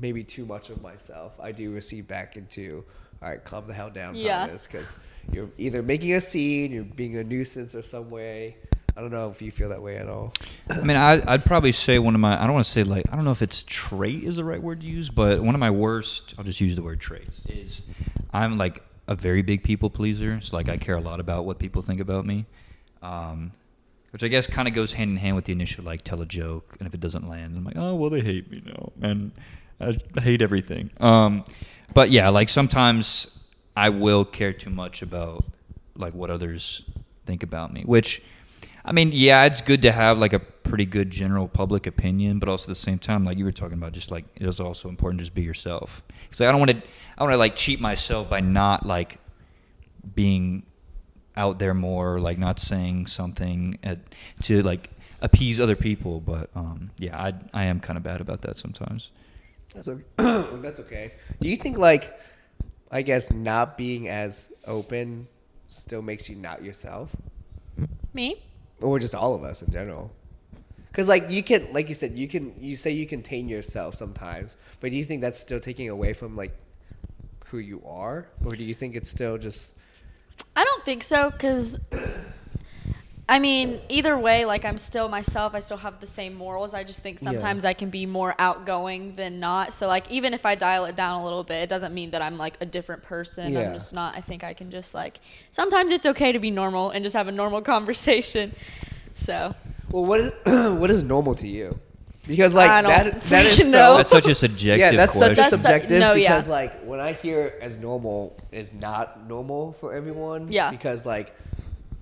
maybe too much of myself, I do recede back into all right, calm the hell down, Yeah. because you're either making a scene, you're being a nuisance or some way. I don't know if you feel that way at all. I mean, I, I'd probably say one of my, I don't want to say like, I don't know if it's trait is the right word to use, but one of my worst, I'll just use the word traits, is I'm like a very big people pleaser. So like I care a lot about what people think about me. Um, which I guess kind of goes hand in hand with the initial like tell a joke, and if it doesn't land, I'm like, oh well, they hate me now, and I hate everything. Um, but yeah, like sometimes I will care too much about like what others think about me, which I mean, yeah, it's good to have like a pretty good general public opinion, but also at the same time, like you were talking about, just like it is also important to just be yourself. Because I don't want to, I want to like cheat myself by not like being out there more, like not saying something at, to like appease other people. But um, yeah, I I am kind of bad about that sometimes. That's okay. [COUGHS] That's okay. Do you think like, I guess not being as open still makes you not yourself, Me? or just all of us in general? Because like you can, like you said, you can you say you contain yourself sometimes, but do you think that's still taking away from like who you are, or do you think it's still just I don't think so because I mean, either way, like I'm still myself. I still have the same morals. I just think Yeah. sometimes I can be more outgoing than not. So like even if I dial it down a little bit, it doesn't mean that I'm like a different person. Yeah. I'm just not. I think I can just like sometimes it's okay to be normal and just have a normal [LAUGHS] conversation. So well, what is [CLEARS THROAT] what is normal to you? Because like that that [LAUGHS] is freaking so know. That's such a subjective yeah, that's question. such a That's su- subjective no, yeah. because like when I hear as normal is not normal for everyone. Yeah. Because like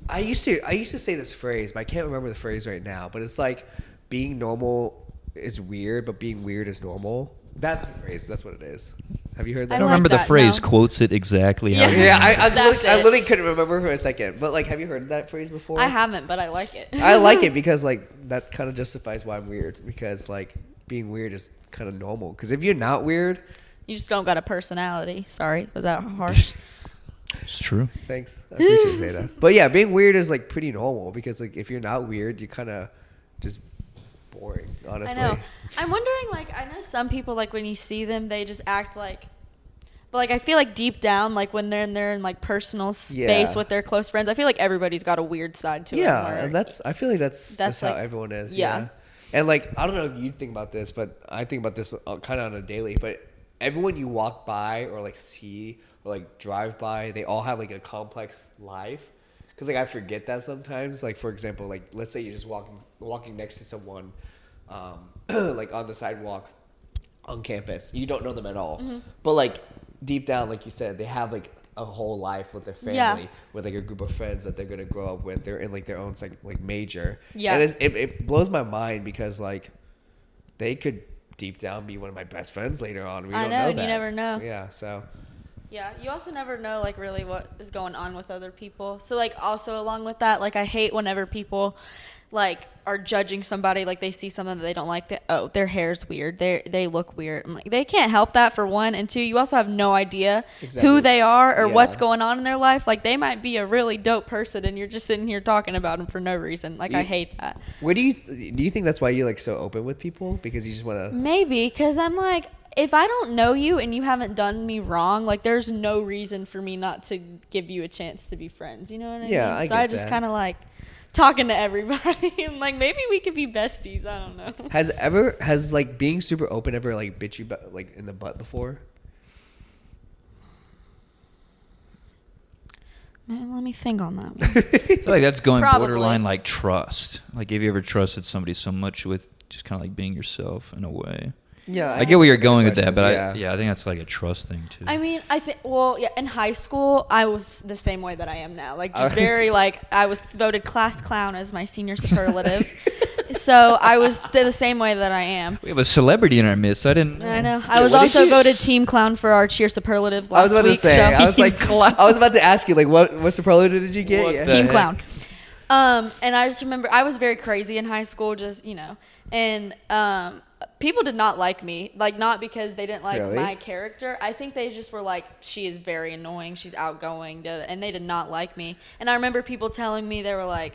I used to I used to say this phrase, but I can't remember the phrase right now. But it's like being normal is weird, but being weird is normal. That's the phrase. That's what it is. Have you heard I I don't like remember the that, phrase. no. Quotes it exactly. Yeah. you yeah, I. I, That's literally, I it. literally couldn't remember for a second. But like, have you heard that phrase before? I haven't, but I like it. I like it [LAUGHS] because like that kind of justifies why I'm weird. Because like being weird is kind of normal. Because if you're not weird, you just don't got a personality. Sorry, was that harsh? [LAUGHS] It's true. Thanks. I appreciate you saying that. [LAUGHS] But yeah, being weird is like pretty normal because like if you're not weird, you're kind of just boring. Honestly. I know. I'm wondering, like, I know some people, like, when you see them, they just act like. But like, I feel like deep down, like when they're in their in like personal space Yeah. with their close friends, I feel like everybody's got a weird side to Yeah, it. where- and that's I feel like that's That's just how like- everyone is. yeah. Yeah. And like I don't know if you think about this, but I think about this uh, kind of on a daily. But everyone you walk by or like see or like drive by, they all have like a complex life. Cause like I forget that sometimes. Like for example, like let's say you're just walking walking next to someone, um, [CLEARS THROAT] like on the sidewalk, on campus. You don't know them at all, Mm-hmm. but like deep down, like you said, they have like a whole life with their family, Yeah. with like a group of friends that they're gonna grow up with. They're in like their own like like major. Yeah. and it's, it it blows my mind because like they could deep down be one of my best friends later on. We I don't know, know, and you never know. Yeah, so Yeah, you also never know like really what is going on with other people. So like also along with that, like I hate whenever people like are judging somebody like they see something that they don't like that oh their hair's weird they they look weird I'm like they can't help that for one and two you also have no idea Exactly. who they are or what's going on in their life like they might be a really dope person and you're just sitting here talking about them for no reason like I hate that where do you do you think that's why you're like so open with people because you just want to? Maybe because I'm like, if I don't know you and you haven't done me wrong, like there's no reason for me not to give you a chance to be friends. You know what I Yeah, mean? I so get I just kind of like talking to everybody. [LAUGHS] I'm like, maybe we could be besties. I don't know. Has ever has like being super open ever like bit you bu- like in the butt before? Man, let me think on that [LAUGHS] one. I feel like that's going Probably. borderline like trust. Like, have you ever trusted somebody so much with just kind of like being yourself in a way? Yeah, I, get where you're going with that, but yeah. I yeah, I think that's like a trust thing too. I mean, I think well, yeah. In high school, I was the same way that I am now. Like just [LAUGHS] very like I was voted class clown as my senior superlative. [LAUGHS] so I was still the same way that I am. we have a celebrity in our midst. So I didn't. I know. I was What also you- voted team clown for our cheer superlatives last I was about week. to say. so I was [LAUGHS] like, I was about to ask you like, what what superlative did you get? Yeah. team heck? clown. Um, and I just remember I was very crazy in high school, just you know, and um, people did not like me, like not because they didn't like Really? my character. I think they just were like, she is very annoying, she's outgoing, and they did not like me. And I remember people telling me they were like,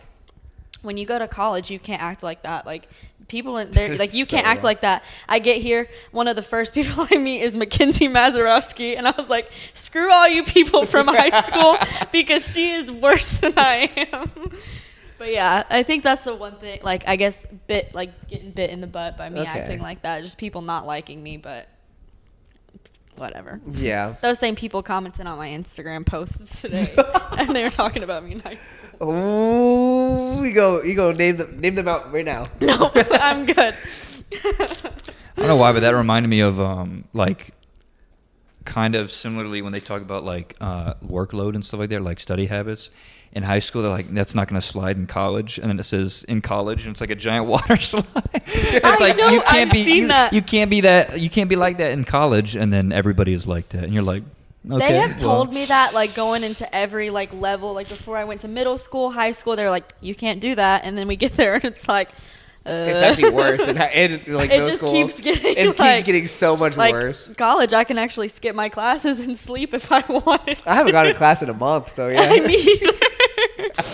when you go to college, you can't act like that, like. People in there, like you so can't act wrong. like that. I get here, one of the first [LAUGHS] people I meet is Mackenzie Mazarowski, and I was like, "Screw all you people from high [LAUGHS] school, because she is worse than I am." But yeah, I think that's the one thing. Like, I guess bit like getting bit in the butt by me Okay. acting like that. Just people not liking me, but whatever. Yeah. Those same people commented on my Instagram posts [LAUGHS] today, and they were talking about me. Nice. Oh, you go, you go. Name them, name them out right now. [LAUGHS] No, I'm good. [LAUGHS] I don't know why, but that reminded me of um like kind of similarly when they talk about like uh, workload and stuff like that, like study habits. In high school, they're like, "That's not going to slide in college," and then it says "in college," and it's like a giant [LAUGHS] water slide. it's I like know, you can't I've be you, that. you can't be that you can't be like that in college, and then everybody is like that, and you're like, Okay, they have well. told me that like going into every like level, like before I went to middle school, high school, they're like, you can't do that, and then we get there and it's like, It's actually worse. And it, like It middle just school, keeps getting, it [LAUGHS] like- keeps getting so much like worse. college. I can actually skip my classes and [LAUGHS] sleep if I want. I haven't gone to class in a month, so [LAUGHS] yeah. I neither.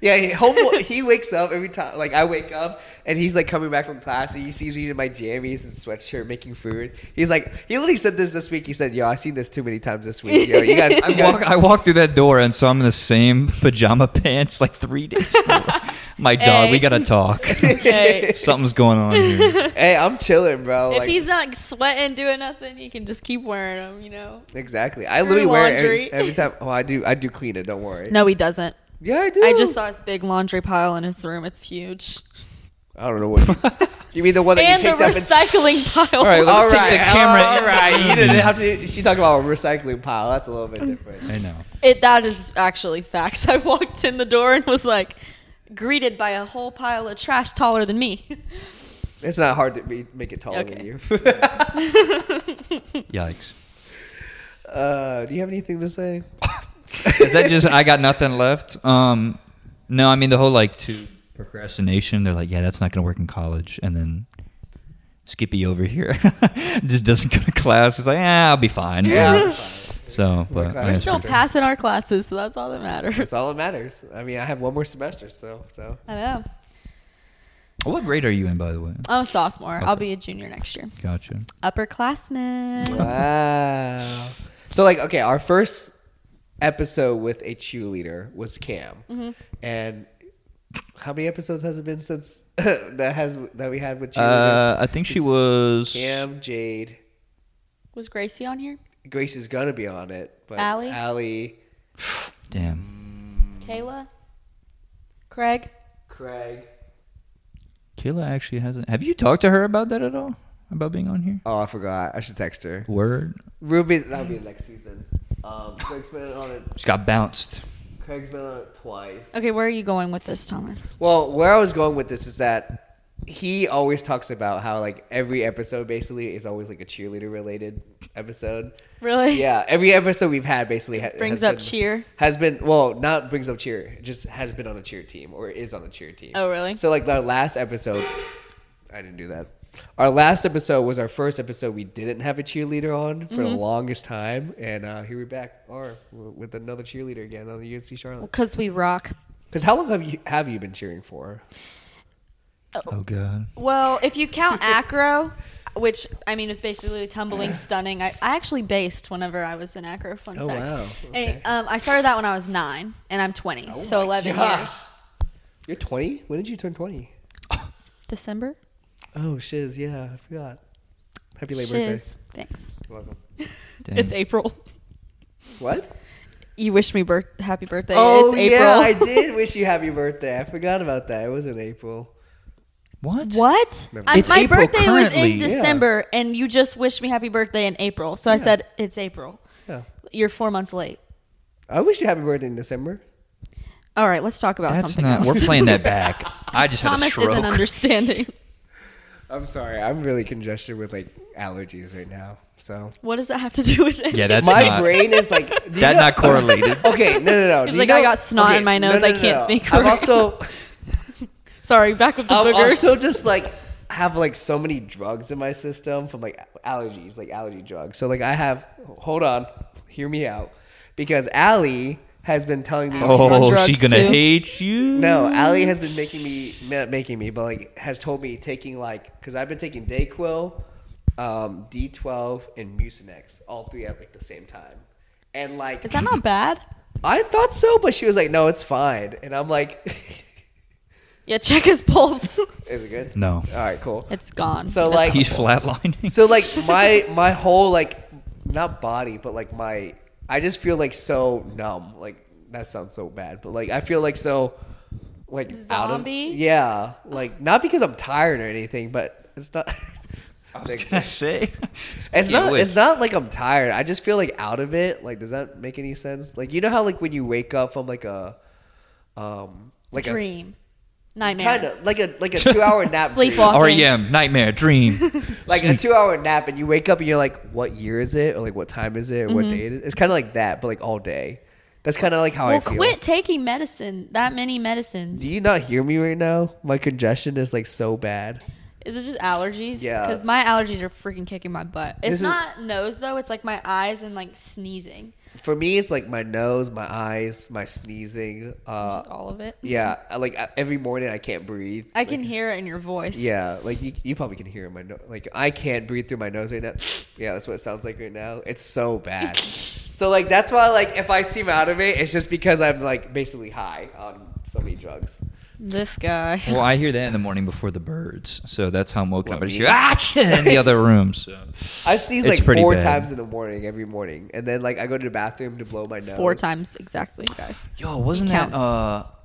Yeah, he, home, he wakes up every time. Like I wake up and he's like coming back from class and he sees me in my jammies and sweatshirt making food. He's like, he literally said this this week. He said, "Yo, I've seen this too many times this week. Yo, you got, I [LAUGHS] you walk, I walk through that door and so I'm in the same pajama [LAUGHS] pants like three days. ago. [LAUGHS] My dog, we gotta talk. Okay. Something's going on here. Hey, I'm chilling, bro. if like, he's not sweating, doing nothing, he can just keep wearing them. You know. exactly. I Screw literally wear it every, laundry. every time. Oh, I do. I do clean it. Don't worry. No, he doesn't. Yeah, I do. I just saw his big laundry pile in his room. It's huge. I don't know what. You, [LAUGHS] you mean the one that And you the picked up? recycling [LAUGHS] pile. All right, let's all take right, the camera All in right, you didn't have to. She talked about a recycling pile. That's a little bit different. I know. It that is actually facts. [LAUGHS] I walked in the door and was like greeted by a whole pile of trash taller than me. It's not hard to be, make it taller than you. Yikes. uh, do you have anything to say? Is that just I got nothing left? Um, no, I mean the whole like to procrastination. They're like, yeah, that's not gonna work in college, and then Skippy over here [LAUGHS] just doesn't go to class. It's like, yeah, I'll be fine. Yeah. So, but class? We're That's still passing our classes, so that's all that matters. That's all that matters. I mean, I have one more semester still, so I know. what grade are you in, by the way? I'm a sophomore. I'll be a junior next year. Gotcha. Upperclassman. wow. So like, okay, our first episode with a cheerleader was Cam, Mm-hmm. and how many episodes has it been since [LAUGHS] that has that we had with cheerleaders? Uh, I think she was. Cam, Jade, Was Gracie on here? Grace is gonna be on it, but Allie? Allie, [SIGHS] Damn. Kayla? Craig? Craig. Kayla actually hasn't. Have you talked to her about that at all? About being on here? Oh, I forgot. I should text her. Word. Ruby, that'll be next season. Um, Craig's been on it. Just got bounced. Craig's been on it twice. Okay, where are you going with this, Thomas? Well, where I was going with this is that he always talks about how like every episode basically is always like a cheerleader related episode. Really? Yeah, every episode we've had basically ha- Brings has up been- cheer. Has been well, not brings up cheer, just has been on a cheer team or is on a cheer team. Oh, really? So like the last episode, I didn't do that. Our last episode was our first episode we didn't have a cheerleader on for Mm-hmm. the longest time, and uh, here we're back, or with another cheerleader again on the UNC Charlotte. Because we rock. Because how long have you have you been cheering for? Oh god. Well, if you count [LAUGHS] acro, which I mean is basically tumbling, stunning. I, I actually based whenever I was in acro. Fun Oh, fact. wow. And, um, I started that when I was nine, and I'm 20, Oh so 11 gosh. years. You're 20. When did you turn 20? December. Oh shiz, yeah, I forgot. Happy late Shiz. Thanks. You're welcome. [LAUGHS] Damn. It's April. What? You wish me birth happy birthday. Oh it's April. yeah, I [LAUGHS] did wish you happy birthday. I forgot about that. It was in April. What? What? Never I. It's my April birthday was currently. in Yeah. December, and you just wished me happy birthday in April. So I Yeah. said it's April. Yeah. You're four months late. I wish you happy birthday in December. All right, let's talk about That's something not. else. We're playing that back. [LAUGHS] I just had a Thomas stroke. isn't understanding. I'm sorry. I'm really congested with like allergies right now. So What does that have to do with it? Yeah, that's my not. brain is like [LAUGHS] do that know- not correlated. [LAUGHS] Okay, no, no, no. He's Do you like, I got snot in my nose, I can't think I'm right also, [LAUGHS] Sorry, back with the I'm boogers. also just like have like so many drugs in my system from like allergies, like allergy drugs. So like I have. Hold on, hear me out, because Allie has been telling me. Allie's on Oh, drugs, she gonna too. hate you. No, Allie has been making me, not making me, but like has told me taking like, because I've been taking Dayquil, um, D12, and Mucinex, all three at like the same time. And like, Is that not bad? [LAUGHS] I thought so, but she was like, no, it's fine. And I'm like, [LAUGHS] Yeah, check his pulse. [LAUGHS] is it good? No. All right, cool. it's gone. So, like- not- He's flatlining. So like my my whole like not body, but like my I just feel like so numb. Like that sounds so bad, but like I feel like so like out of Zombie? yeah, like not because I'm tired or anything, but it's not. I was [LAUGHS] gonna say. [LAUGHS] It's not. which- It's not like I'm tired. I just feel like out of it. Like, does that make any sense? Like, you know how like when you wake up from like a, um, like a dream. Nightmare. Kind of like a like a [LAUGHS] two hour nap. dream. Sleepwalking. REM, nightmare, dream. [LAUGHS] Like a two hour nap, and you wake up and you're like, "What year is it? Or like, what time is it? Or what Mm-hmm. day it is?" It's kind of like that, but like all day. That's kind of like how I Well, feel. quit taking medicine. That many medicines. Do you not hear me right now? My congestion is like so bad. Is it just allergies? Yeah, Because it's- my allergies are freaking kicking my butt. It's This is- not nose though. It's like my eyes and like sneezing. For me, it's like my nose, my eyes, my sneezing. Uh, Just all of it. yeah, like every morning I can't breathe. I can hear it in your voice. Yeah, like you, you probably can hear in my nose. Like I can't breathe through my nose right now. [SNIFFS] Yeah, that's what it sounds like right now. It's so bad. [LAUGHS] so like that's why like if I seem out of it, it's just because I'm like basically high on so many drugs. This guy. [LAUGHS] Well, I hear that in the morning before the birds, so that's how I'm woken What, up. I just hear ah in the other room. So I sneeze It's like pretty four bad. times in the morning every morning, and then like I go to the bathroom to blow my nose. Four times exactly, guys. Yo, wasn't It that counts. uh it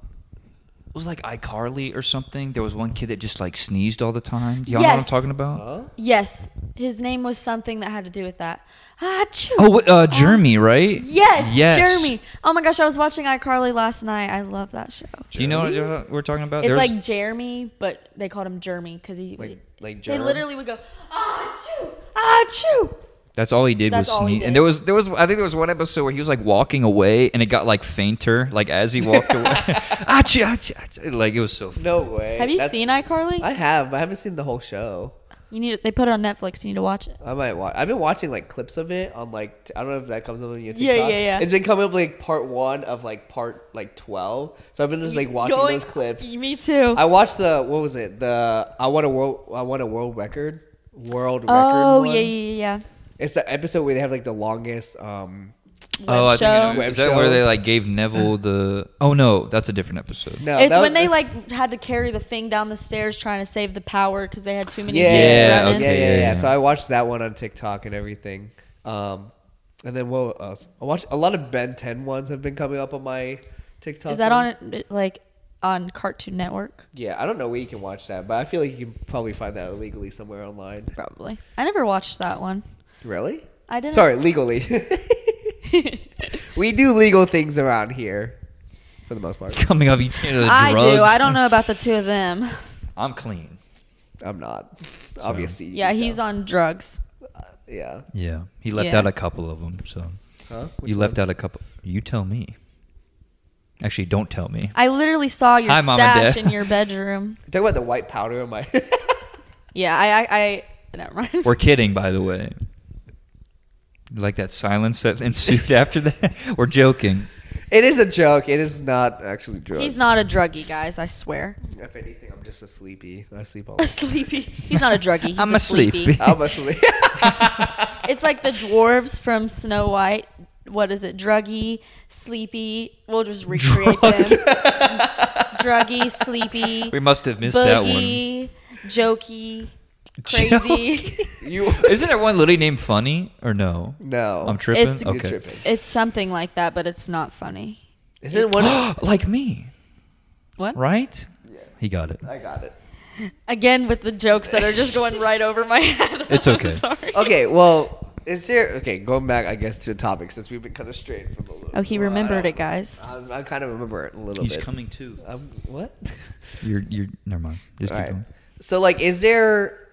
was like iCarly or something? There was one kid that just like sneezed all the time. Y'all know what I'm Yes. talking about? Huh? Yes, his name was something that had to do with that. Achoo. Oh, what, uh, Jeremy, right? Yes, Yes. Jeremy. Oh my gosh, I was watching iCarly last night. I love that show. Do you know what we're talking about? It's There was- like Jeremy, but they called him Germy because he Like like they germ? literally would go ah choo ah achoo. That's all he did That's was all sneeze. And there was there was I think there was one episode where he was like walking away and it got like fainter like as he walked away. Achoo, achoo, achoo. Like it was so funny. No way. Have you That's- seen iCarly? I have. but I haven't seen the whole show. you need. They put it on Netflix. You need to watch it. I might watch. I've been watching like clips of it on like I don't know if that comes up on your TikTok. Yeah, yeah, yeah. It's been coming up like part one of like part like twelve. So I've been just like watching Going- those clips. Me too. I watched the what was it? The I want a world I want a world record. World oh, record. oh one. yeah, yeah, yeah. It's the episode where they have like the longest. um Oh, I Web think I show. know. Web Is that where they like gave Nevel the? Oh no, that's a different episode. No, it's that when was- they like had to carry the thing down the stairs trying to save the power because they had too many Yeah, kids Yeah, running. yeah, okay, yeah, yeah, yeah. yeah. So I watched that one on TikTok and everything. Um, and then what else? I watched a lot of Ben 10 ones have been coming up on my TikTok. Is that one. on like on Cartoon Network? Yeah, I don't know where you can watch that, but I feel like you can probably find that illegally somewhere online. Probably. I never watched that one. Really? I didn't. Sorry, legally. [LAUGHS] we do legal things around here, for the most part. [LAUGHS] Coming off each other I drugs. do. I don't know about the two of them. [LAUGHS] I'm clean. I'm not. Obviously. Yeah, he's tell. on drugs. Uh, yeah. Yeah, he left Yeah. out a couple of them. So Huh? Which you left ones? out a couple. You tell me. Actually, don't tell me. I literally saw your Hi, stash in your bedroom. Talk about the white powder on my. Yeah, I, I, I never mind. We're kidding, by the way. Like that silence that [LAUGHS] ensued after that. [LAUGHS] We're joking. it is a joke. It is not actually drugs. He's not a druggie, guys. I swear. If anything, I'm just a sleepy. I sleep all. A sleepy. He's not a druggie. He's I'm a a sleepy. sleepy. [LAUGHS] I'm a sleep. It's like the dwarves from Snow White. What is it? Druggy, sleepy. We'll just recreate them. Druggy, sleepy, We must have missed that one. boogie, jokey, crazy. [LAUGHS] you. [LAUGHS] Isn't there one literally named Funny or no? No. I'm tripping. It's- You're okay. tripping. it's something like that, but it's not funny. Is it one? [GASPS] [GASPS] like me, What? right? Yeah. He got it. I got it. Again with the jokes that are just [LAUGHS] going right over my head. It's I'm okay. sorry. Okay. Well, is there? Okay, going back, I guess, to the topic since we've been kind of straight from a little. Oh, he well, I remembered don't- it, guys. I, I kind of remember it a little bit. He's bit. coming too. Um, what? You're you're never mind. Just keep Alright. going. So, like, is there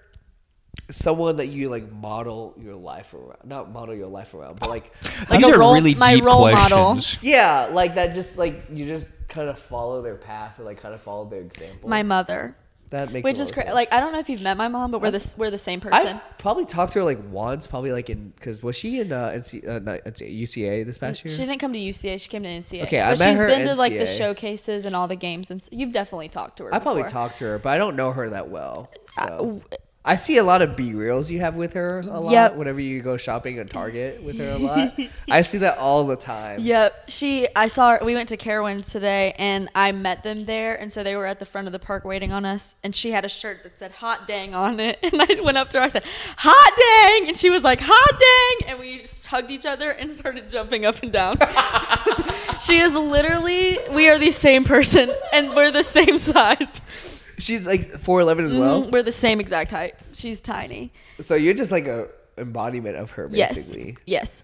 someone that you like model your life around? Not model your life around, but like, [LAUGHS] Like These are role- really my deep role model. questions. yeah, like that. Just like you just kind of follow their path or like kind of follow their example. My mother, that makes which a is of crazy. sense. Like I don't know if you've met my mom, but we're the we're the same person. I've probably talked to her like once, probably like in because was she in uh, NC, uh not UCA this past year She didn't come to UCA. She came to NCA. Okay, I but met she's her been at to like the showcases and all the games, and s you've definitely talked to her. I probably talked to her, but I don't know her that well. So. Uh, I see a lot of BeReals you have with her a lot. Yep. Whenever you go shopping at Target with her a lot, [LAUGHS] I see that all the time. Yep. She I saw her we went to Carowinds today and I met them there and so they were at the front of the park waiting on us and she had a shirt that said hot dang on it [LAUGHS] and I went up to her I said hot dang and she was like hot dang and we just hugged each other and started jumping up and down. [LAUGHS] she is literally we are the same person and we're the same size. She's like four eleven as well. Mhm, we're the same exact height. She's tiny. So you're just like a embodiment of her, basically. Yes.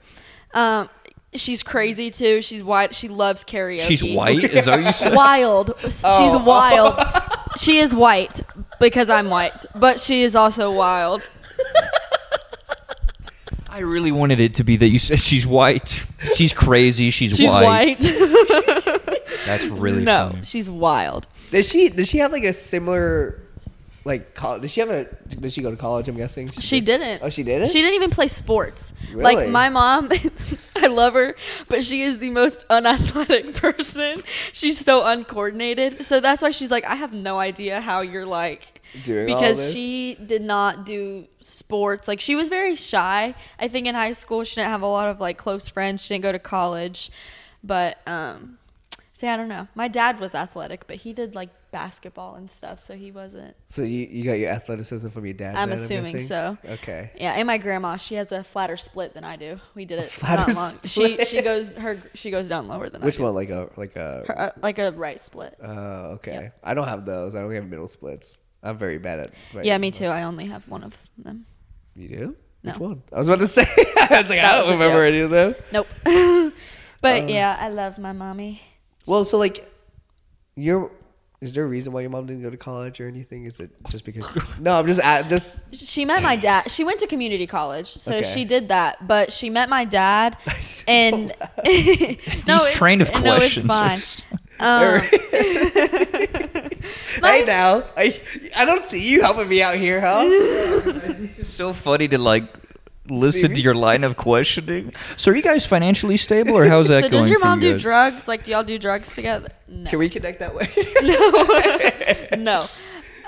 Yes. Um she's crazy too. She's white. She loves karaoke. She's white. Is that what you said? wild. [LAUGHS] She's Oh. wild. [LAUGHS] she is white because I'm white, but she is also wild. [LAUGHS] I really wanted it to be that you said she's white. She's crazy. She's, white. She's white. white. That's really no, funny. she's wild. Does she? Does she have like a similar, like, college? Does she have a? Did she go to college? I'm guessing She didn't. Oh, she didn't. She didn't even play sports. Really? Like my mom, [LAUGHS] I love her, but she is the most unathletic [LAUGHS] person. She's so uncoordinated. So that's why she's like, I have no idea how you're like Doing all because this? she did not do sports. Like she was very shy. I think in high school she didn't have a lot of like close friends. She didn't go to college. But um see, I don't know. My dad was athletic, but he did like basketball and stuff, so he wasn't So you, you got your athleticism from your dad? I'm then, assuming guessing? so. Okay. Yeah, and my grandma, she has a flatter split than I do. We did it flatter not long. She she goes her she goes down lower than Which I do. one? Like a like a. Her, uh, like a right split. Oh, okay. Yep. I don't have those. I don't have middle splits. I'm very bad at. right yeah, me too. I only have one of them. You do? No. Which one? I was about to say. [LAUGHS] I was like, That I don't remember joke. any of them. Nope. [LAUGHS] but Uh. yeah, I love my mommy. Well, so like, you're. Is there a reason why your mom didn't go to college or anything? Is it just because? [LAUGHS] no, I'm just at just. She met my dad. She went to community college, so Okay. she did that. But she met my dad, [LAUGHS] and [LAUGHS] no, These it's- train of no, it's questions. fine. Um, hey now, I I don't see you helping me out here, huh? It's just so funny to like listen to your line of questioning. So are you guys financially stable or how's [LAUGHS] that so going does your for mom you do guys? drugs? Like, do y'all do drugs together? No. Can we connect that way? [LAUGHS] No. [LAUGHS] No.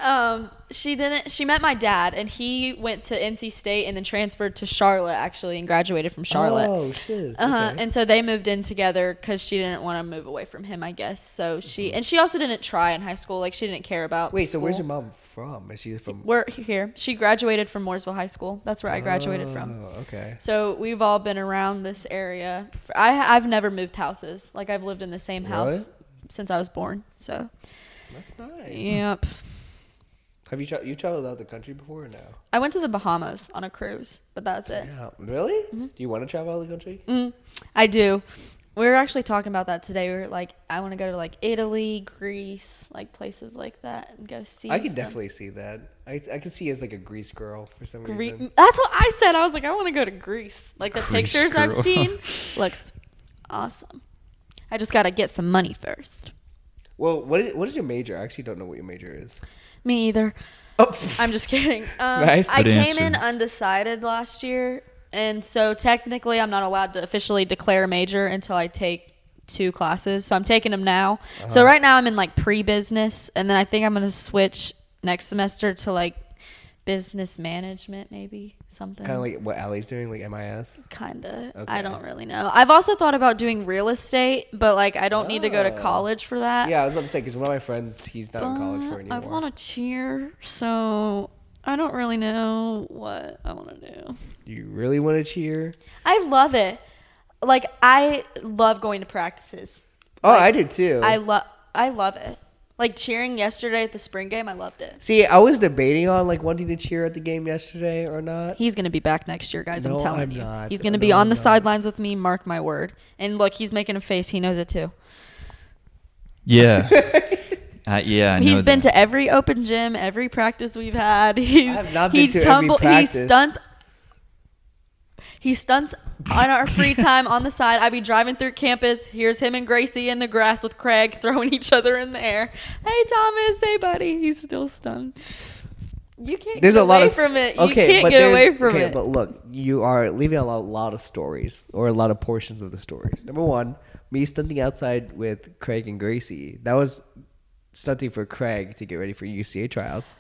Um, she didn't. She met my dad, and he went to NC State and then transferred to Charlotte, actually, and graduated from Charlotte. Oh, shiz. Uh huh. okay. And so they moved in together because she didn't want to move away from him, I guess. So she and she also didn't try in high school. Like she didn't care about. Mm-hmm. Wait, so where's your mom from? Is she from? We're here. She graduated from Mooresville High School. That's where I graduated from. Oh, okay. So we've all been around this area. I I've never moved houses. Like I've lived in the same house Really? since I was born. So That's nice. yep. Have you tra- you traveled out the country before or no? I went to the Bahamas on a cruise, but that's it. Yeah. Really? Do you want to travel out the country? Mm, I do. We were actually talking about that today. We were like, I want to go to like Italy, Greece, like places like that, and go see. I can some definitely see that. I I can see as like a Greece girl for some Gre- reason. That's what I said. I was like, I want to go to Greece. Like the Greece pictures I've seen [LAUGHS] looks awesome. I just got to get some money first. Well, what is what is your major? I actually don't know what your major is. Me either. Oh, I'm just kidding. [LAUGHS] Um, Nice. I Good came in undecided last year, and so technically, I'm not allowed to officially declare a major until I take two classes. So I'm taking them now. Uh-huh. So right now, I'm in like pre-business, and then I think I'm gonna switch next semester to like business management, maybe something. kind of like what Allie's doing, like MIS. Kinda. Okay. I don't really know. I've also thought about doing real estate, but like I don't need to go to Oh. college for that. Yeah, I was about to say because one of my friends, he's not in college for But I want to cheer, so I don't really know what I want to do. You really want to cheer? I love it. Like I love going to practices. Oh, Like, I did too. I love I love it. Like cheering yesterday at the spring game, I loved it. See, I was debating on like wanting to cheer at the game yesterday or not. He's gonna be back next year, guys. No, I'm telling I'm you. not. He's gonna No, be on I'm the not. sidelines with me. Mark my word. And look, he's making a face. He knows it too. Yeah. [LAUGHS] uh, yeah. I He's know been that. to every open gym, every practice we've had. [LAUGHS] He's have not he been to every tumble, he stunts. He stunts on our free time on the side. I'd be driving through campus. Here's him and Gracie in the grass with Craig throwing each other in the air. Hey Thomas, hey buddy. He's still stunned. You can't There's get a lot away of from it. Okay, you can't but get away from okay, it. but look, you are leaving a lot, lot of stories or a lot of portions of the stories. Number one, me stunting outside with Craig and Gracie. That was stunting for Craig to get ready for UCA tryouts.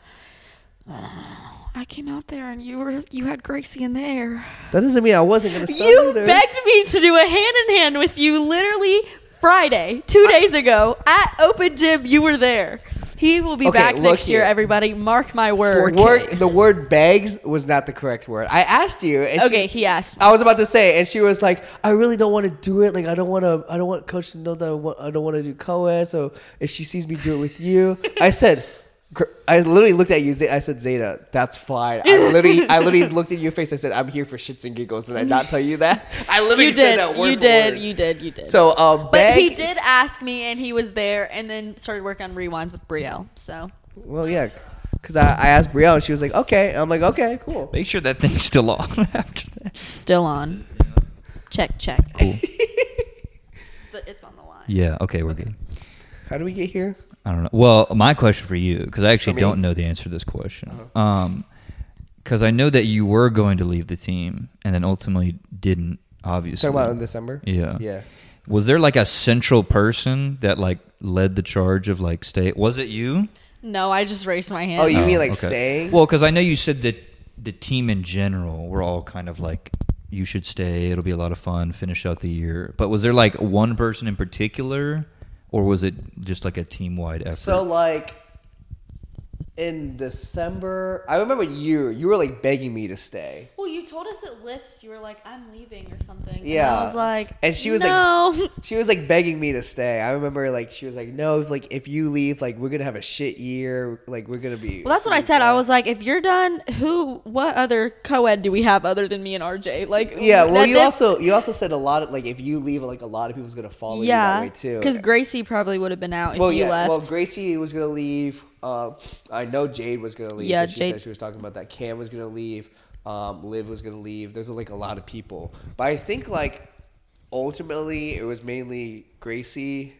I came out there and you were you had Gracie in the air. That doesn't mean I wasn't gonna stunt You either. begged me to do a hand in hand with you literally Friday, two days ago at Open Gym. You were there. He will be Okay, back look next year, here. everybody. Mark my word. Word, the word "begs" was not the correct word. I asked you, and Okay, she, he asked. I was about to say, and she was like, "I really don't want to do it. Like, I don't want to. I don't want coach to know that I, want, I don't want to do co-ed. So if she sees me do it with you, [LAUGHS] I said." Gr- I literally looked at you. I said, "Zayda, that's fine." I literally, I literally [LAUGHS] looked at your face. I said, "I'm here for shits and giggles." Did I not tell you that? I literally You said did. that word You for did. word. You did. You did. So, uh, but beg, he did ask me, and he was there, and then started working on rewinds with Brielle. So Well, yeah, because I, I asked Brielle and she was like, okay. And I'm like, okay, cool. Make sure that thing's still on [LAUGHS] after that. Still on. Check, check. Cool. [LAUGHS] But it's on the line. Yeah. Okay, we're good. How do we get here? I don't know. Well, my question for you, because I actually For me? don't know the answer to this question. Uh-huh. Um, because I know that you were going to leave the team and then ultimately didn't. Obviously, Talking about in December. Yeah. Yeah. Was there like a central person that like led the charge of like stay? Was it you? No, I just raised my hand. Oh, you Oh, mean like okay. staying? Well, because I know you said that the team in general were all kind of like, you should stay. It'll be a lot of fun. Finish out the year. But was there like one person in particular, or was it just like a team wide effort? So like in December, I remember you you were like begging me to stay. Well, you told us at lifts you were like, "I'm leaving" or something. And Yeah. I was like, And she was like- no. [LAUGHS] She was like begging me to stay. I remember like she was like, "No, like if you leave, like we're gonna have a shit year. Like we're gonna be." Well, that's what I said. I was like, if you're done, who, what other co-ed do we have other than me and RJ? Like, Yeah, well, you also you also said a lot of like if you leave, like a lot of people's gonna follow you that yeah, way too. because Gracie probably would have been out if well, you yeah, left. well, Gracie was gonna leave. Uh, I know Jade was gonna leave. Yeah, she said she was talking about that. Cam was gonna leave. Um, Liv was gonna leave. There's like a lot of people, but I think like ultimately it was mainly Gracie.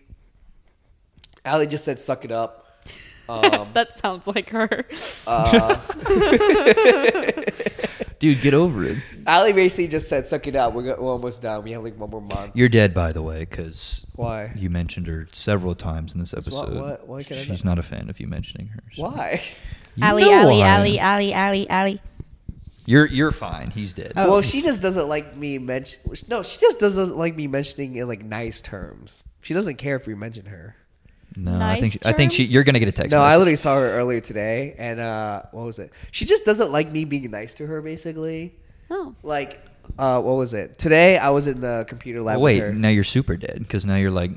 Allie just said, "Suck it up." [LAUGHS] Um, that sounds like her. uh, [LAUGHS] [LAUGHS] Dude, get over it. Allie basically just said, "Suck it up. We're, go- we're almost done. We have like one more month." You're dead, by the way, because Why? you mentioned her several times in this episode. what- why can I She's not- not a fan of you mentioning her. so- Why? You Allie, know Allie, why. Allie, Allie, Allie, Allie. You're you're fine. He's dead. Oh. Well, she just doesn't like me mention. No, she just doesn't like me mentioning in like nice terms. She doesn't care if we mention her. No, I think Nice I think she. You're gonna get a text. No, I literally saw her earlier today, and uh, what was it? She just doesn't like me being nice to her. Basically, Oh, like, uh, what was it? Today, I was in the computer lab. Oh, wait, with her. now you're super dead because now you're like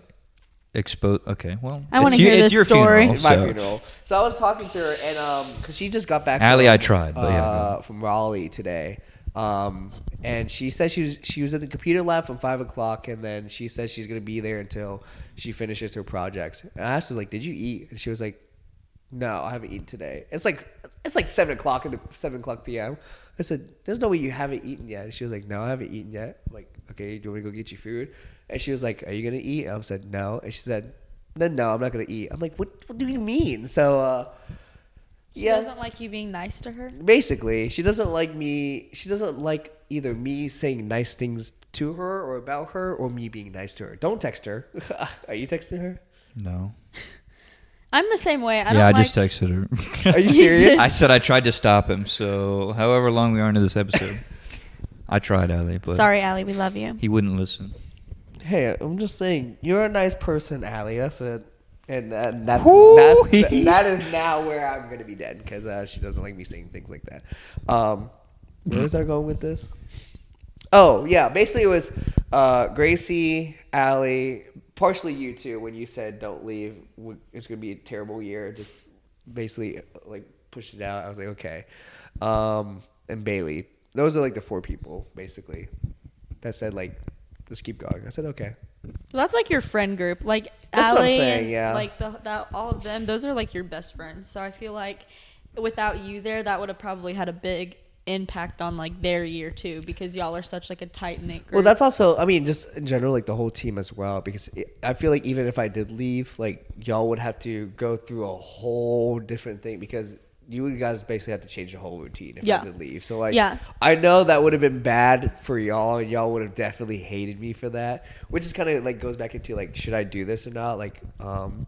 exposed. Okay, well, I wanna hear it's this your story. funeral, It's my funeral. So I was talking to her, and um, cause she just got back. Allie, from, I tried, but uh, go. from Raleigh today. Um, and she said she was she was in the computer lab from five o'clock, and then she said she's gonna be there until she finishes her projects. And I asked her like, "Did you eat?" And she was like, "No, I haven't eaten today." It's like it's like seven o'clock in the seven o'clock p.m. I said, "There's no way you haven't eaten yet." And she was like, "No, I haven't eaten yet." I'm like, "Okay, do you want to go get you food?" And she was like, "Are you gonna eat?" And I said, "No." And she said, "Then no, I'm not gonna eat." I'm like, "What? What do you mean?" So, uh, she yeah, doesn't like you being nice to her. basically, she doesn't like me. She doesn't like either me saying nice things to her or about her, or me being nice to her. Don't text her. [LAUGHS] Are you texting her? No. [LAUGHS] I'm the same way. I yeah, don't I like, just texted her. Are you [LAUGHS] serious? I said I tried to stop him. So, however long we are into this episode, I tried, Allie, but Sorry, Allie, we love you. he wouldn't listen. hey, I'm just saying, you're a nice person, Allie. That's it. And, and that's Woo, that's he's- that is now where I'm gonna be dead because uh, she doesn't like me saying things like that. Um, where was I going with this? Oh yeah, basically it was uh, Gracie, Allie, partially you too. When you said don't leave, it's gonna be a terrible year. Just basically like pushed it out. I was like okay, um, and Bailey. Those are like the four people basically that said like just keep going. I said okay. So that's like your friend group, like That's what I'm Allie saying, yeah. like the, that all of them. Those are like your best friends. So I feel like without you there, that would have probably had a big impact on like their year too, because y'all are such like a tight knit group. Well, that's also, I mean, just in general, like the whole team as well, because it, I feel like even if I did leave, like y'all would have to go through a whole different thing because you guys basically have to change the whole routine if Yeah. I did leave. So, like, Yeah. I know that would have been bad for y'all, and y'all would have definitely hated me for that, which is kind of like goes back into like, should I do this or not? Like, um,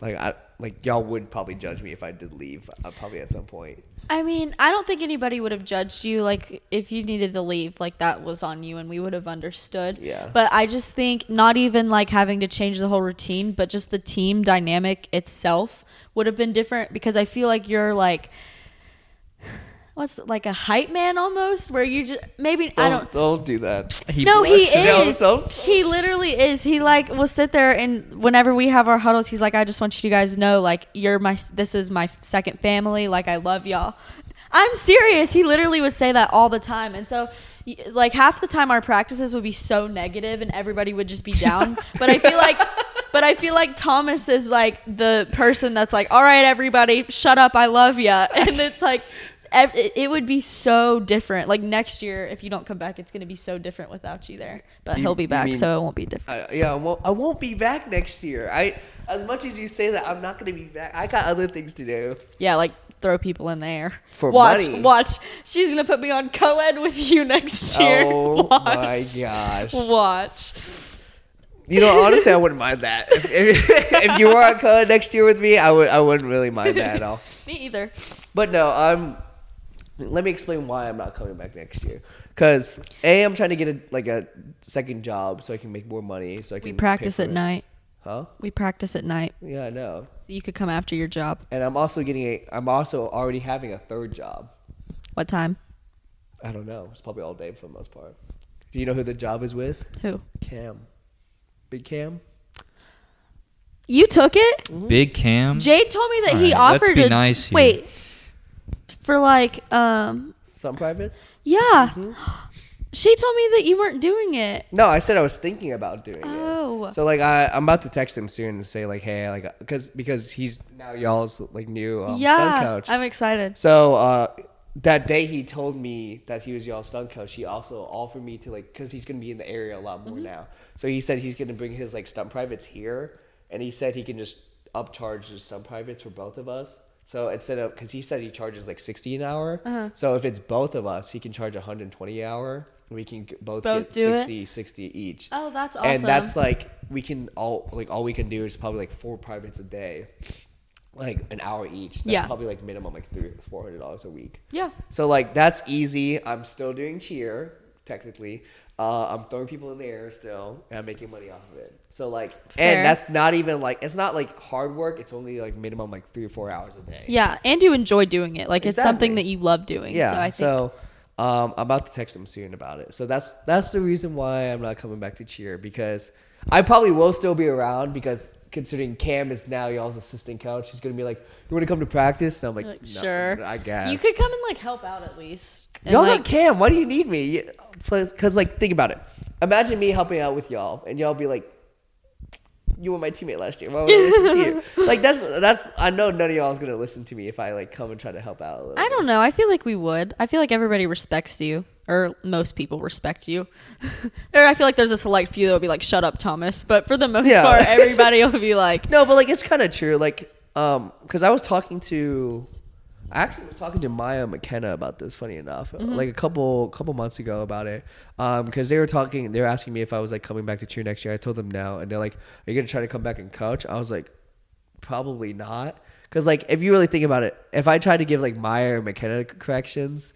like I like y'all would probably judge me if I did leave, uh, probably at some point. I mean, I don't think anybody would have judged you. Like, if you needed to leave, like that was on you, and we would have understood. Yeah. But I just think not even like having to change the whole routine, but just the team dynamic itself would have been different because I feel like you're like, what's like a hype man almost, where you just maybe I don't. don't do that. He No, he is. don't. He literally is. He like will sit there and whenever we have our huddles, he's like, "I just want you guys to know, like, you're my. This is my second family. Like, I love y'all." I'm serious. He literally would say that all the time, and so. Like half the time, our practices would be so negative, and everybody would just be down. [LAUGHS] but I feel like, but I feel like Thomas is like the person that's like, all right, everybody, shut up, I love ya, [LAUGHS] and it's like. It it would be so different. Like next year, if you don't come back, it's gonna be so different without you there. But You- he'll be back, mean- so it won't be different. I, yeah, I won't, I won't be back next year. I as much as you say that I'm not gonna be back. I got other things to do. Yeah, like throw people in there. For watch, money. watch. She's gonna put me on co-ed with you next oh year. [LAUGHS] Oh watch. my gosh. Watch. You know, honestly, I wouldn't mind that. If, if, [LAUGHS] if you were on code next year with me, I would. I wouldn't really mind that at all. [LAUGHS] Me either. But no, I'm. Let me explain why I'm not coming back next year. Cause a, I'm trying to get a like a second job so I can make more money. So I can We practice at it. night. Huh? We practice at night. Yeah, I know. You could come after your job. And I'm also getting a. I'm also already having a third job. What time? I don't know. It's probably all day for the most part. Do you know who the job is with? Who? Cam. Big Cam. You took it? Big Cam. Jade told me that he Alright, let's offered be to nice here. wait for like um Some privates. yeah. Mm-hmm. She told me that you weren't doing it. No, I said I was thinking about doing it. Oh. it. So like I, I'm about to text him soon and say like, hey, like, because because he's now y'all's like new um, stunt yeah, coach. I'm excited. So uh, that day he told me that he was y'all's stunt coach. He also offered me to like because he's gonna be in the area a lot Mm-hmm. more now. So he said he's gonna bring his like stunt privates here, and he said he can just upcharge the stunt privates for both of us. So instead of because he said he charges like sixty an hour. Uh-huh. So if it's both of us, he can charge 120 an hour. We can both, Both get do it? 60, 60 each. Oh, that's awesome. And that's like we can all like all we can do is probably like four privates a day, like an hour each. That's Yeah. probably like minimum like three four hundred dollars a week. yeah. So like that's easy. I'm still doing cheer technically. Uh, I'm throwing people in the air still, and I'm making money off of it. So like, Fair. and that's not even like it's not like hard work. It's only like minimum like three or four hours a day. Yeah, and you enjoy doing it. Like it's something that you love doing. Yeah. So I think so um, I'm about to text him soon about it. So that's that's the reason why I'm not coming back to cheer because I probably will still be around because considering Cam is now y'all's assistant coach, he's gonna be like, "You want to come to practice?" And I'm like, like, "No, sure. I guess." You could come and like help out at least. And, Y'all like, not Cam. Why do you need me? Because like, think about it. Imagine me helping out with y'all, and y'all be like, "You were my teammate last year. Why would I listen to you?" [LAUGHS] Like that's that's. I know none of y'all is gonna listen to me if I like come and try to help out. A little I don't know. I feel like we would. I feel like everybody respects you, or most people respect you. [LAUGHS] or I feel like there's a select few that'll be like, "Shut up, Thomas." But for the most Yeah. part, everybody will be like, [LAUGHS] No, but like it's kind of true. Like, um, because I was talking to, I actually was talking to Maya McKenna about this. Funny enough, like a couple couple months ago about it. Um, because they were talking, they were asking me if I was like coming back to cheer next year. I told them no, and they're like, "Are you gonna try to come back and coach?" I was like, probably not. Because like if you really think about it, if I tried to give like Maya or McKenna corrections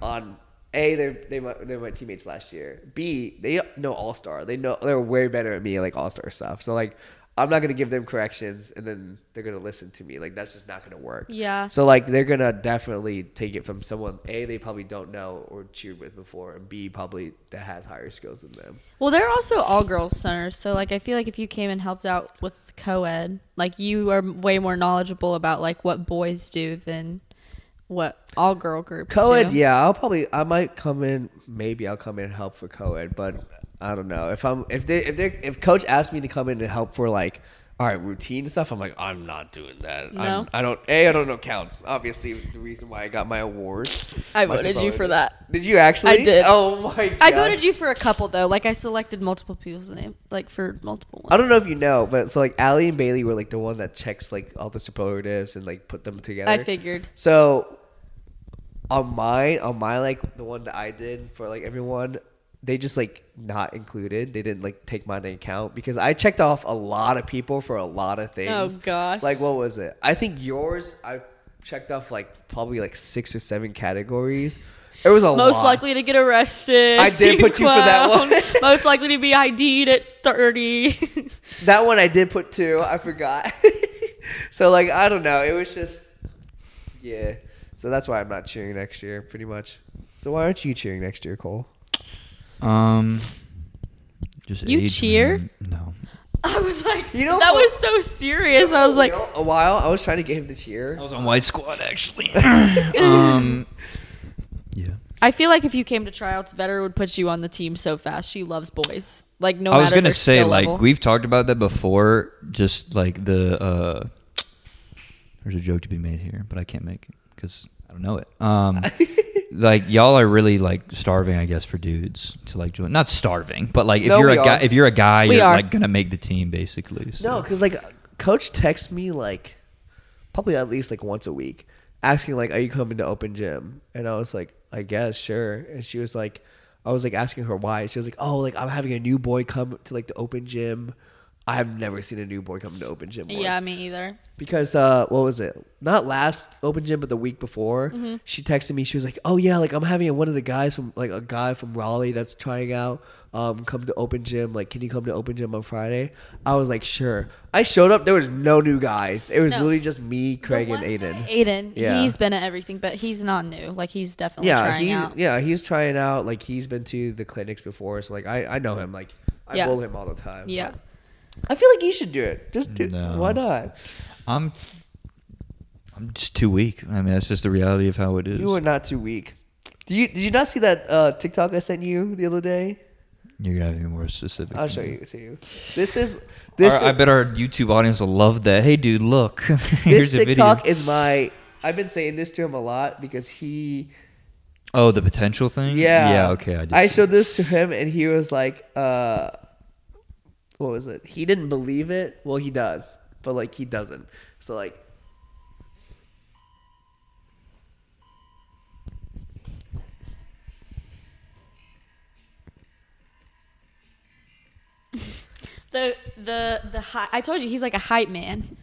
on a they're they my, they're my teammates last year. B they know All Star. They know they're way better at me like All Star stuff. So like I'm not gonna give them corrections and then they're gonna listen to me. Like that's just not gonna work. Yeah. So like they're gonna definitely take it from someone a they probably don't know or cheered with before, and b probably that has higher skills than them. Well, they're also all girls centers, so like I feel like if you came and helped out with co-ed, like you are way more knowledgeable about like what boys do than what all girl groups Co-ed, do. yeah, I'll probably I might come in. Maybe I'll come in and help for co-ed, but I don't know if I'm if they if they if coach asks me to come in and help for like all right routine stuff. I'm like I'm not doing that. No? I'm, I don't a I don't know counts. Obviously, the reason why I got my award. I My voted you for that. Did you actually? I did. Oh my god. I voted you for a couple though. Like I selected multiple people's name, like for multiple ones. I don't know if you know, but so like Allie and Bailey were like the one that checks like all the superlatives and like put them together. I figured. So on mine, on my like the one that I did for like everyone, they just like not included. They didn't like take into account because I checked off a lot of people for a lot of oh, things. Oh gosh. Like what was it? I think yours I checked off like probably like six or seven categories. It was a most lot. likely to get arrested. I did put you for that one. [LAUGHS] [LAUGHS] most likely to be ID'd at thirty. [LAUGHS] That one I did put two. I forgot. so like I don't know. It was just yeah. So that's why I'm not cheering next year, pretty much. So why aren't you cheering next year, Cole? Um, just You age, cheer? man. No. I was like, You know that what- was so serious. I was like, You a while I was trying to get him to cheer. I was on White Squad actually. [LAUGHS] [LAUGHS] um, yeah. I feel like if you came to tryouts, Vetter would put you on the team so fast. She loves boys. Like no I was gonna say like level. we've talked about that before. Just like the uh, there's a joke to be made here, but I can't make it because I don't know it. Um, [LAUGHS] like y'all are really like starving, I guess, for dudes to like join. Not starving, but like if No, you're a we guy, are. if you're a guy, We you're are. like gonna make the team basically. So. No, because like coach texts me like probably at least like once a week, asking like, "Are you coming to open gym?" And I was like, "I guess, sure." And she was like, I was like asking her why. She was like, "Oh, like I'm having a new boy come to like the open gym." I have never seen a new boy come to open gym. yeah, me either. because uh what was it not last open gym but the week before Mm-hmm. she texted me she was like oh yeah like i'm having one of the guys from like a guy from raleigh that's trying out um come to open gym like can you come to open gym on friday i was like sure i showed up there was no new guys it was No. literally just me craig and aiden Aiden, Yeah. he's been at everything, but he's not new. Like he's definitely yeah trying he's out. yeah he's trying out like he's been to the clinics before so like i i know him like i Yeah. him all the time Yeah. but i feel like you should do it just do No. why not I'm I'm just too weak. I mean, that's just the reality of how it is. you are not too weak do you did you not see that uh tiktok i sent you the other day You're gonna have to be more specific. I'll show you to you. This is this. Our- I bet our YouTube audience will love that. Hey, dude, look. [LAUGHS] this Here's a video. TikTok is my. I've been saying this to him a lot because he. Oh, the potential thing. Yeah. Yeah. Okay. I, I showed this to him and he was like, uh, "What was it?" He didn't believe it. Well, he does, but like he doesn't. So like. [LAUGHS] The the the hi- I told you he's like a hype man.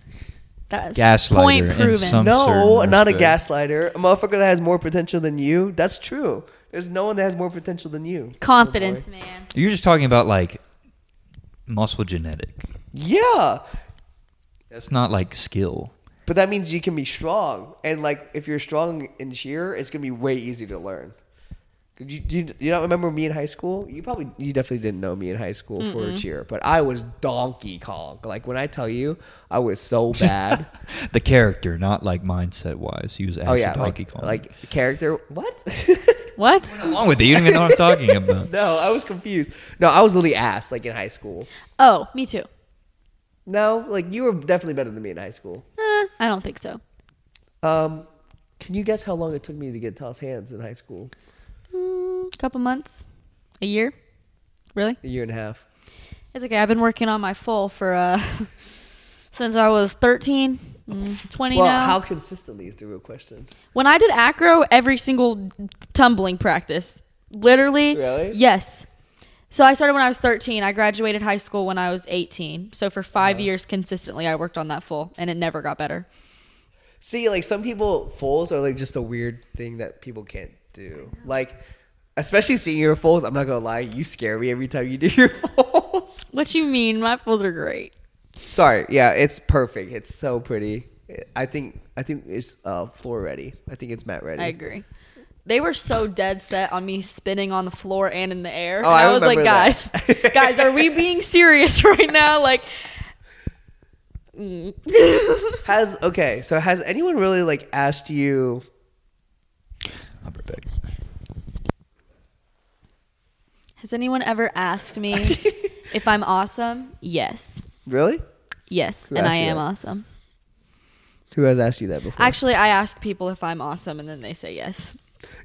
That's Gaslighter point proven. No, not a gaslighter. A motherfucker that has more potential than you. That's true. There's no one that has more potential than you. Confidence, man. You're just talking about like muscle genetic. Yeah. That's not like skill. But that means you can be strong, and like if you're strong in cheer, it's gonna be way easier to learn. You, do you, you not remember me in high school? You probably you definitely didn't know me in high school for a cheer, but I was Donkey Kong. Like when I tell you, I was so [LAUGHS] bad. the character, not like mindset wise. He was oh yeah, Donkey like Kong. like character. What? [LAUGHS] What? along with it, you don't even know what I'm talking [LAUGHS] about. no, I was confused. No, I was literally ass like in high school. Oh, me too. No, like you were definitely better than me in high school. Eh, I don't think so. Um, can you guess how long it took me to get toss hands in high school? Mm, couple months, a year. Really? A year and a half. It's okay. I've been working on my full for uh [LAUGHS] since I was 13, mm, 20 Well, now. how consistently is the real question? when I did acro, every single tumbling practice, literally. Really? Yes. So I started when I was 13. I graduated high school when I was 18. So for 5 Uh-huh. years consistently, I worked on that full, and it never got better. See, like some people, fulls are like just a weird thing that people can't do. Like, especially seeing your fulls. I'm not gonna lie, you scare me every time you do [LAUGHS] your fulls. What you mean? My fulls are great. Sorry, yeah, it's perfect. It's so pretty. I think I think it's uh, floor ready. I think it's mat ready. I agree. They were so dead set on me spinning on the floor and in the air. Oh, I I, was like, guys, guys, are we [LAUGHS] being serious [LAUGHS] right now? Like, mm. Has okay, so has anyone really like asked you? I'll be back. has anyone ever asked me [LAUGHS] if I'm awesome? Yes. Really? Yes. Who and asked I you am that? awesome. Who has asked you that before? Actually, I ask people if I'm awesome, and then they say yes.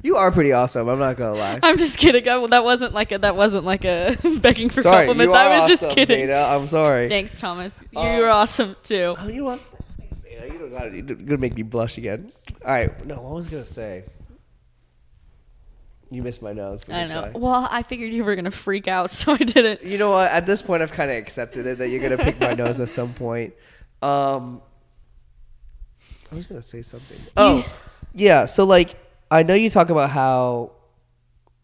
you are pretty awesome. I'm not gonna lie. I'm just kidding. I, that wasn't like a that wasn't like a [LAUGHS] begging for sorry, compliments. you are I was awesome, just kidding. Zayda. I'm sorry. Thanks, Thomas. You Uh, were awesome too. Oh, you know what? Thanks, Zayda. You don't got it. You're gonna make me blush again. All right. No, what was I gonna say? You missed my nose. I know. try. Well, I figured you were gonna freak out, [LAUGHS] so I didn't. You know what? At this point, I've kind of accepted it that you're gonna pick my nose at some point. Um, I was gonna say something. Oh, yeah. So like, I know you talk about how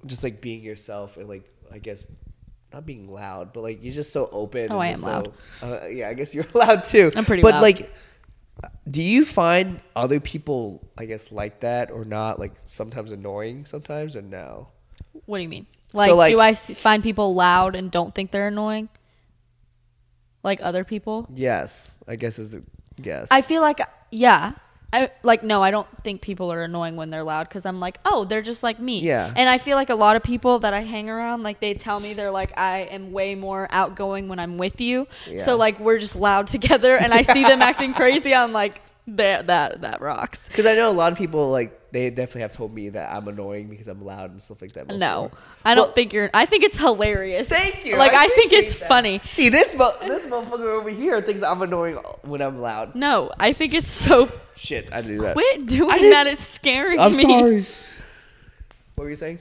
just like being yourself and like I guess not being loud, but like you're just so open. Oh, I am so- Uh, yeah, I guess you're [LAUGHS] loud too. I'm pretty But loud. like, do you find other people, I guess, like that or not? Like sometimes annoying, sometimes or no? What do you mean? Like, like- do I s- find people loud and don't think they're annoying? Like other people? Yes, I guess is a yes. I feel like, yeah, I like no, I don't think people are annoying when they're loud because I'm like, oh, they're just like me. Yeah. And I feel like a lot of people that I hang around, like they tell me they're like, I am way more outgoing when I'm with you. Yeah. So like we're just loud [LAUGHS] together, and I see them acting crazy. I'm like, that that that rocks. [LAUGHS] Because I know a lot of people like they definitely have told me that I'm annoying because I'm loud and stuff like that. No, before. I don't Well, think you're. I think it's hilarious. Thank you. Like I, think it's that. funny. See this mo- this motherfucker over here thinks I'm annoying when I'm loud. No, I think it's so. Shit, I do that. Quit doing that. It's scaring I'm me. sorry. [LAUGHS] What were you saying?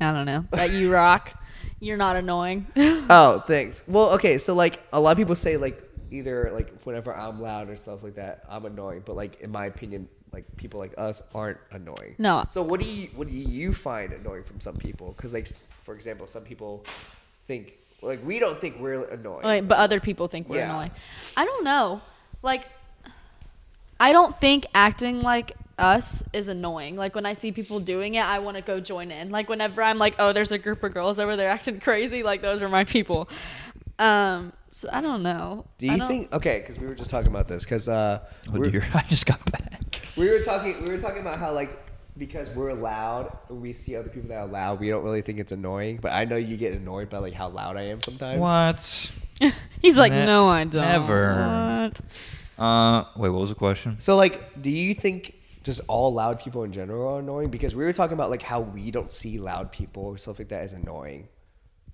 I don't know. That you rock. You're not annoying. [LAUGHS] Oh, thanks. Well, okay, so like a lot of people say like either like whenever I'm loud or stuff like that, I'm annoying. But like in my opinion, like people like us aren't annoying. No. So what do you what do you find annoying from some people? Because like for example, some people think like we don't think we're annoying. But other people think we're Yeah. annoying. I don't know. Like, I don't think acting like us is annoying. Like when I see people doing it, I want to go join in. Like whenever I'm like, oh, there's a group of girls over there acting crazy. Like those are my people. Um, so I don't know. do you think? Okay, because we were just talking about this. Because uh, Oh we're- dear, [LAUGHS] I just got back. we were talking we were talking about how like because we're loud we see other people that are loud we don't really think it's annoying but i know you get annoyed by like how loud i am sometimes What? [LAUGHS] He's like, Ne- no, I don't. never. What? Uh, wait, what was the question? so like do you think just all loud people in general are annoying because we were talking about like how we don't see loud people or stuff like that as annoying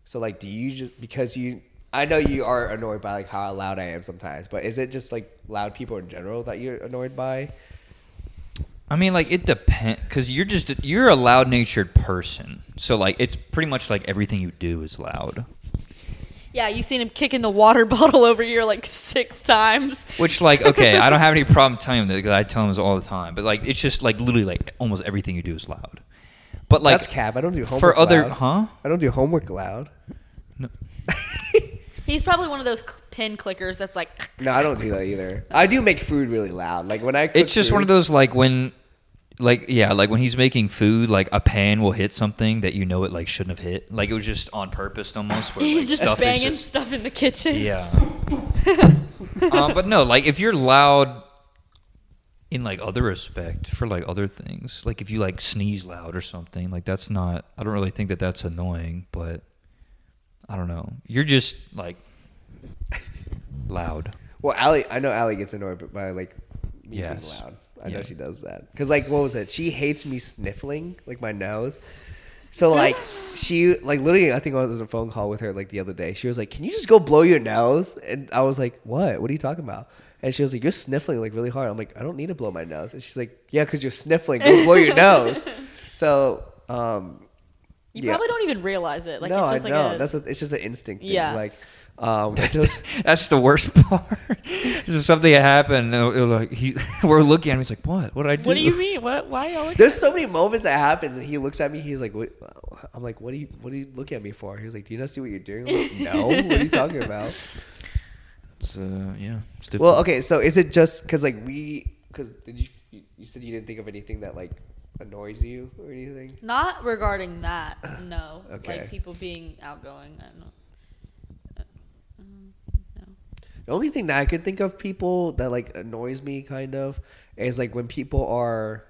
so like do you just because you i know you are annoyed by like how loud i am sometimes but is it just like loud people in general that you're annoyed by I mean, like it depends, because you're just you're a loud natured person. So like, it's pretty much like everything you do is loud. Yeah, you've seen him kicking the water [LAUGHS] bottle over here like six times. Which like, [LAUGHS] okay, I don't have any problem telling him that because I tell him this all the time. But like, it's just like literally like almost everything you do is loud. But like that's cap i don't do homework for other, loud. huh? i don't do homework loud [LAUGHS] He's probably one of those cl- pin clickers that's like, [LAUGHS] No, I don't do that either. I do make food really loud. Like when I cook It's just one of those like when, like yeah, like when he's making food, like a pan will hit something that you know it like shouldn't have hit. Like it was just on purpose almost. Where, he's like, just stuff is banging just- stuff in the kitchen. Yeah. [LAUGHS] um, but no, like if you're loud in like other respect for like other things, like if you like sneeze loud or something, like that's not. I don't really think that that's annoying, but I don't know. You're just like loud. Well, Allie, I know Allie gets annoyed by like me Yes. being loud. I know she does that because like what was it? She hates me sniffling like my nose. So like [LAUGHS] she like literally I think I was on a phone call with her like the other day. She was like, "Can you just go blow your nose?" And I was like, "What? What are you talking about?" And she was like, "You're sniffling like really hard." I'm like, "I don't need to blow my nose." And she's like, "Yeah, because you're sniffling. Go blow your [LAUGHS] nose." So um, You Yeah. probably don't even realize it. Like no, it's just I like know a, that's a, it's just an instinct. Thing. Yeah. Like um, [LAUGHS] it was- [LAUGHS] That's the worst [LAUGHS] part. this is something that happened. and it'll- it'll, like he, we're looking at him. He's like, "What? What did I do?" What do you mean? What? Why y'all? There's so many moments that happens, and he looks at me. He's like, "What?" I'm like, "What do you? What do you looking at me for?" He's like, "Do you not see what you're doing?" I'm like, "No, what are you talking about?" It's, uh, yeah. It's. Well, okay, so is it just because like we? Because did you? You you said you didn't think of anything that like annoys you or anything. Not regarding that. No. [CLEARS THROAT] Okay. Like people being outgoing. I don't know. Uh, no. The only thing that I could think of people that like annoys me kind of is like when people are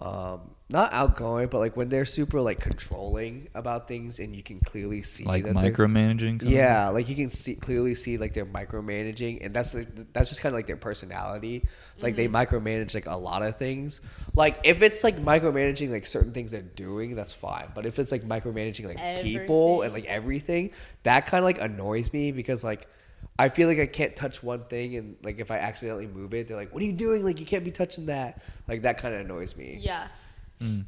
um not outgoing, but like when they're super like controlling about things and you can clearly see like that micromanaging. kind of? Yeah, like you can see clearly see like they're micromanaging, and that's like, that's just kind of like their personality. Like they mm-hmm. micromanage like a lot of things. Like if it's like micromanaging like certain things they're doing, that's fine. But if it's like micromanaging like people and like everything, that kind of like annoys me because like I feel like I can't touch one thing, and like if I accidentally move it, they're like, "What are you doing? Like you can't be touching that." Like that kind of annoys me. Yeah. Mm.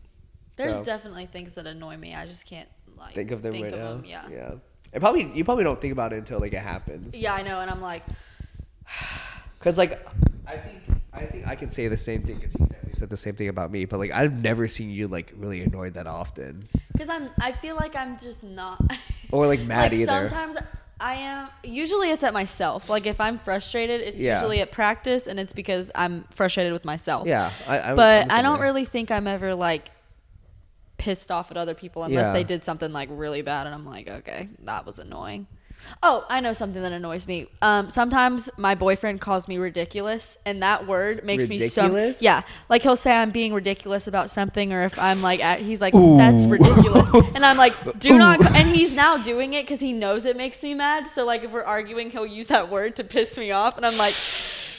There's So- definitely things that annoy me. I just can't like Think of them right now. them, Yeah. yeah. yeah. And probably you probably don't think about it until like it happens. Yeah, I know, and I'm like, [SIGHS] Cause like I think I think I can say the same thing because he's definitely said the same thing about me. But like I've never seen you like really annoyed that often, because I'm. I feel like I'm just not. or like [LAUGHS] mad like either. sometimes I am. Usually it's at myself. Like if I'm frustrated, it's Yeah. usually at practice, and it's because I'm frustrated with myself. Yeah, I, I'm, but I'm don't really think I'm ever like pissed off at other people unless Yeah. they did something like really bad, and I'm like, okay, that was annoying. Oh, I know something that annoys me. Um, sometimes my boyfriend calls me ridiculous, and that word makes me so yeah. Like he'll say I'm being ridiculous about something, or if I'm like, at, he's like, that's ridiculous, [LAUGHS] and I'm like, do not. ca-" And he's now doing it because he knows it makes me mad. So like, if we're arguing, he'll use that word to piss me off, and I'm like,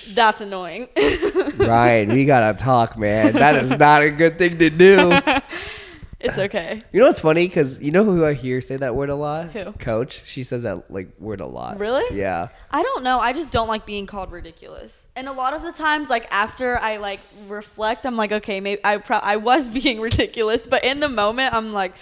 that's annoying. [LAUGHS] Ryan, we gotta talk, man. That is not a good thing to do. [LAUGHS] it's okay. [LAUGHS] You know what's funny? Because you know who I hear say that word a lot? Who? Coach. She says that like word a lot. Really? Yeah. I don't know. I just don't like being called ridiculous. And a lot of the times, like after I like reflect, I'm like, okay, maybe I pro- I was [LAUGHS] being ridiculous, but in the moment, I'm like,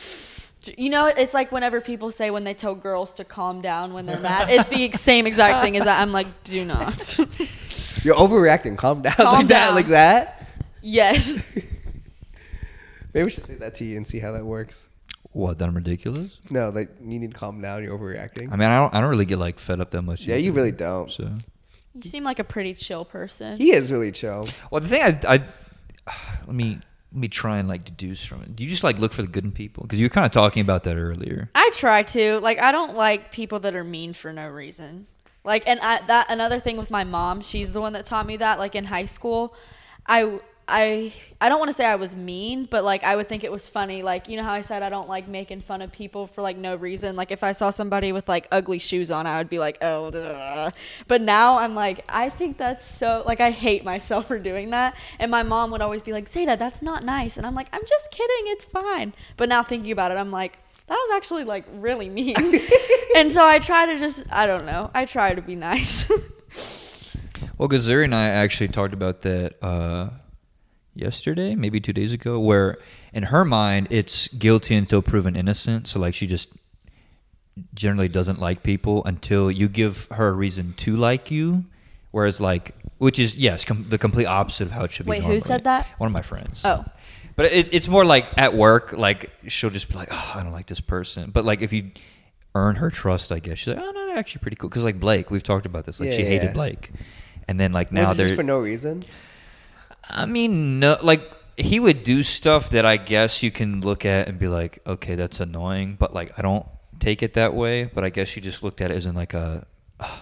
you know, it's like whenever people say when they tell girls to calm down when they're mad. It's the same exact thing as that. I'm like, do not. [LAUGHS] You're overreacting. Calm down. Calm like that. Like that. yes. Maybe we should say that to you and see how that works. What? That I'm ridiculous? No, like you need to calm down. You're overreacting. I mean, I don't. I don't really get like fed up that much. yeah, either. you really don't. So. You seem like a pretty chill person. He is really chill. Well, the thing I, I [SIGHS] let me let me try and like deduce from it. Do you just like look for the good in people? Because you were kind of talking about that earlier. I try to. Like I don't like people that are mean for no reason. Like and I, that another thing with my mom, she's the one that taught me that like in high school. I I I don't want to say I was mean, but like I would think it was funny. Like you know how I said I don't like making fun of people for like no reason. Like if I saw somebody with like ugly shoes on, I would be like, "Oh." duh." But now I'm like, I think that's so like I hate myself [LAUGHS] for doing that. And my mom would always be like, "Zayda, that's not nice." And I'm like, "I'm just kidding. It's fine." But now thinking about it, I'm like, that was actually like really mean. [LAUGHS] and so I try to just I don't know. I try to be nice. [LAUGHS] Well, Gazuri and I actually talked about that uh, yesterday, maybe two days ago, where in her mind it's guilty until proven innocent. So like she just generally doesn't like people until you give her a reason to like you. Whereas like, which is yes, com- the complete opposite of how it should be. Wait, who said that? One of my friends. Oh. But it, it's more like at work, like she'll just be like, "Oh, I don't like this person." But like if you earn her trust, I guess she's like, "Oh no, they're actually pretty cool." Because like Blake, we've talked about this. Like Yeah, she yeah, hated yeah. Blake, and then like now Was they're. just for no reason? I mean, no, like he would do stuff that I guess you can look at and be like, "Okay, that's annoying," but like I don't take it that way. But I guess you just looked at it as in like a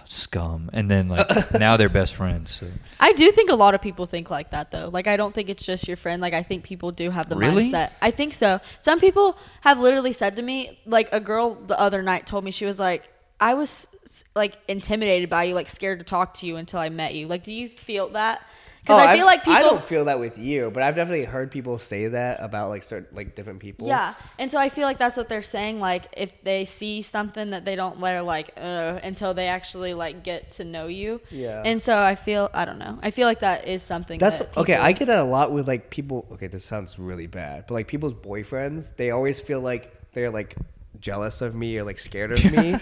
scum, and then like [LAUGHS] now they're best friends. So. I do think a lot of people think like that though. Like I don't think it's just your friend. Like I think people do have the Really? mindset. I think so. Some people have literally said to me, like a girl the other night told me she was like, I was like intimidated by you, like scared to talk to you until I met you. Like, do you feel that? Because I I've- feel like people. Oh, I don't feel that with you, but I've definitely heard people say that about like certain like different people. Yeah, and so I feel like that's what they're saying. Like, if they see something that they don't wear, like, uh, until they actually like get to know you. Yeah. And so I feel, I don't know. I feel like that is something. That's that okay. I get that a lot with like people. Okay, this sounds really bad, but like people's boyfriends, they always feel like they're like jealous of me or like scared of [LAUGHS] me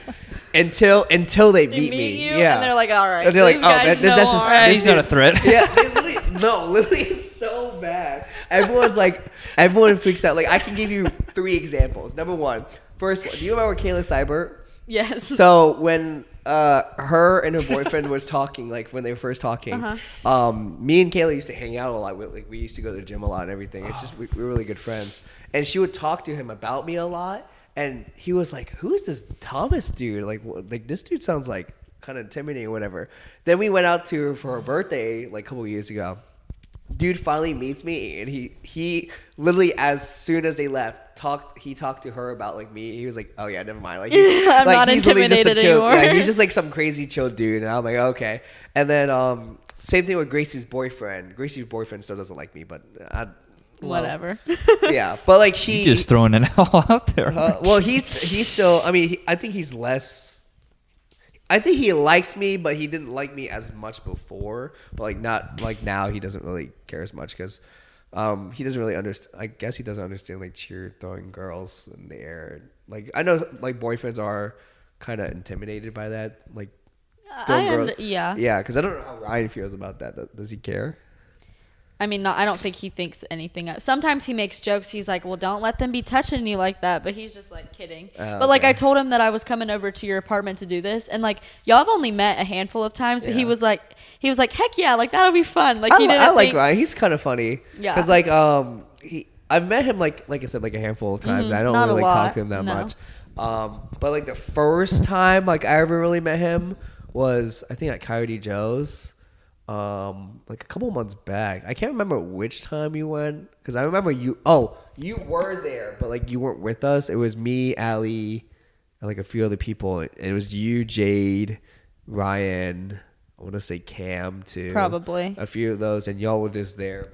until until they They meet, meet me. you, yeah, and they're like, "All right, And they're like, oh, that, that- no that's just harm." this He's not a threat. [LAUGHS] yeah, literally, no, [LAUGHS] literally, it's so bad. Everyone's like, everyone freaks out. Like, I can give you three examples. Number one, first, one, do you remember Kayla Seibert? Yes. So when uh, her and her boyfriend was talking, like when they were first talking, Uh-huh. um, me and Kayla used to hang out a lot. We, like we used to go to the gym a lot and everything. It's just we, we were really good friends, and she would talk to him about me a lot. And he was like, "Who's this Thomas dude? Like, wh- like this dude sounds like kind of intimidating or whatever." Then we went out to her for her birthday like a couple years ago. Dude finally meets me, and he he literally as soon as they left, talked he talked to her about like me. He was like, "Oh yeah, never mind." Like, [LAUGHS] he's, I'm like, not he's literally just a intimidated chill, anymore. Yeah, he's just like some crazy chill dude, and I'm like, okay. And then um, same thing with Gracie's boyfriend. Gracie's boyfriend still doesn't like me, but I, well, Whatever. [LAUGHS] yeah, but like she You just throwing it [LAUGHS] all out there. uh, well, he's he's still. I mean, he, I think he's less. I think he likes me, but he didn't like me as much before. But like not like now, he doesn't really care as much because um, he doesn't really understand. I guess he doesn't understand like cheer throwing girls in the air. Like I know like boyfriends are kind of intimidated by that. Like throwing I girls- und- yeah. yeah, because I don't know how Ryan feels about that. Does- Does he care? I mean, not, I don't think he thinks anything. Of, sometimes he makes jokes. He's like, "Well, don't let them be touching you like that." But he's just like kidding. Oh, but like, okay. I told him that I was coming over to your apartment to do this, and like, y'all have only met a handful of times. But he was like, he was like, "Heck yeah, like that'll be fun." Like I, he didn't I like think- Ryan. He's kind of funny. Yeah. Because like um he, I've met him like like I said like a handful of times. Mhm, I don't not really like, talk to him that no. much. Um, but like the first time like I ever really met him was I think at Coyote Joe's, um, like a couple months back. I can't remember which time you went because I remember you. Oh, you were there, but like you weren't with us. It was me, Allie, and like a few other people. It was you, Jade, Ryan. I want to say Cam too. Probably. a few of those, and y'all were just there.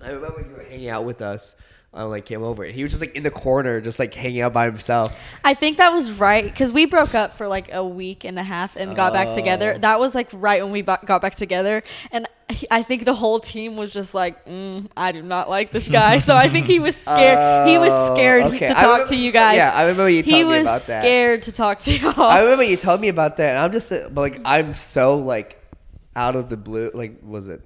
I remember you were hanging out with us. I like came over. He was just like in the corner, just like hanging out by himself. I think that was right because we broke up for like a week and a half and got back together. Oh. That was like right when we got back together, and I think the whole team was just like, mm, "I do not like this guy." so I think he was [LAUGHS] scared. he was Oh, scared okay. to talk remember to you guys. yeah, I remember you He was about that. scared to talk to y'all. I remember you telling me about that, and I'm just like I'm so like out of the blue. Like, was it?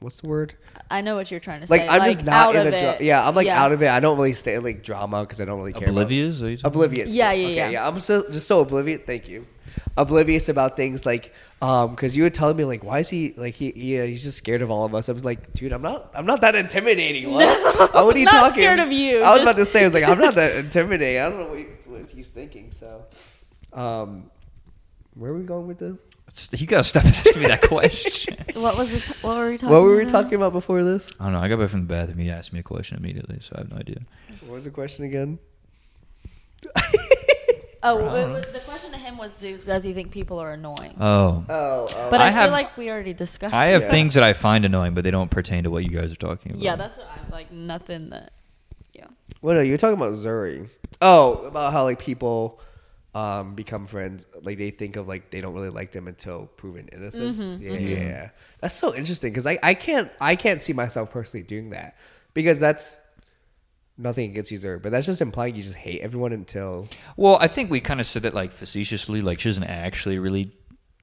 What's the word? I know what you're trying to say. Like say. I'm just not out in of the dra- yeah. I'm like out of it. I don't really stay in like drama because I don't really care. Oblivious? Are you talking- Oblivious. Yeah, yeah, okay, yeah. yeah. I'm so just so oblivious. Thank you. Oblivious about things like um because you were telling me like why is he like he yeah he's just scared of all of us. I was like, dude, I'm not I'm not that intimidating. What? [LAUGHS] Oh, what are you not talking? scared of you, I was just- about to say I was like I'm not that intimidating. I don't know what, what he's thinking. So, um, where are we going with this? You gotta stop asking [LAUGHS] me that question. [LAUGHS] What was it? What were we talking? What were we about? talking about before this? I don't know. I got back from the bathroom. He asked me a question immediately, so I have no idea. What was the question again? [LAUGHS] Oh, I it was- the question to him was, does, does he think people are annoying? Oh, Oh, oh. but I I, feel have- like we already discussed. I have Yeah. things that I find annoying, but they don't pertain to what you guys are talking about. Yeah, that's what I'm like nothing that. Yeah. Well, no, you're talking about Zuri. Oh, about how like people um, become friends. Like they think of like they don't really like them until proven innocence. Mm-hmm, yeah, yeah, yeah. That's so interesting because I, I can't I can't see myself personally doing that because that's nothing against you, Zuri, but that's just implying you just hate everyone until Well, I think we kind of said it like facetiously, like she doesn't actually really.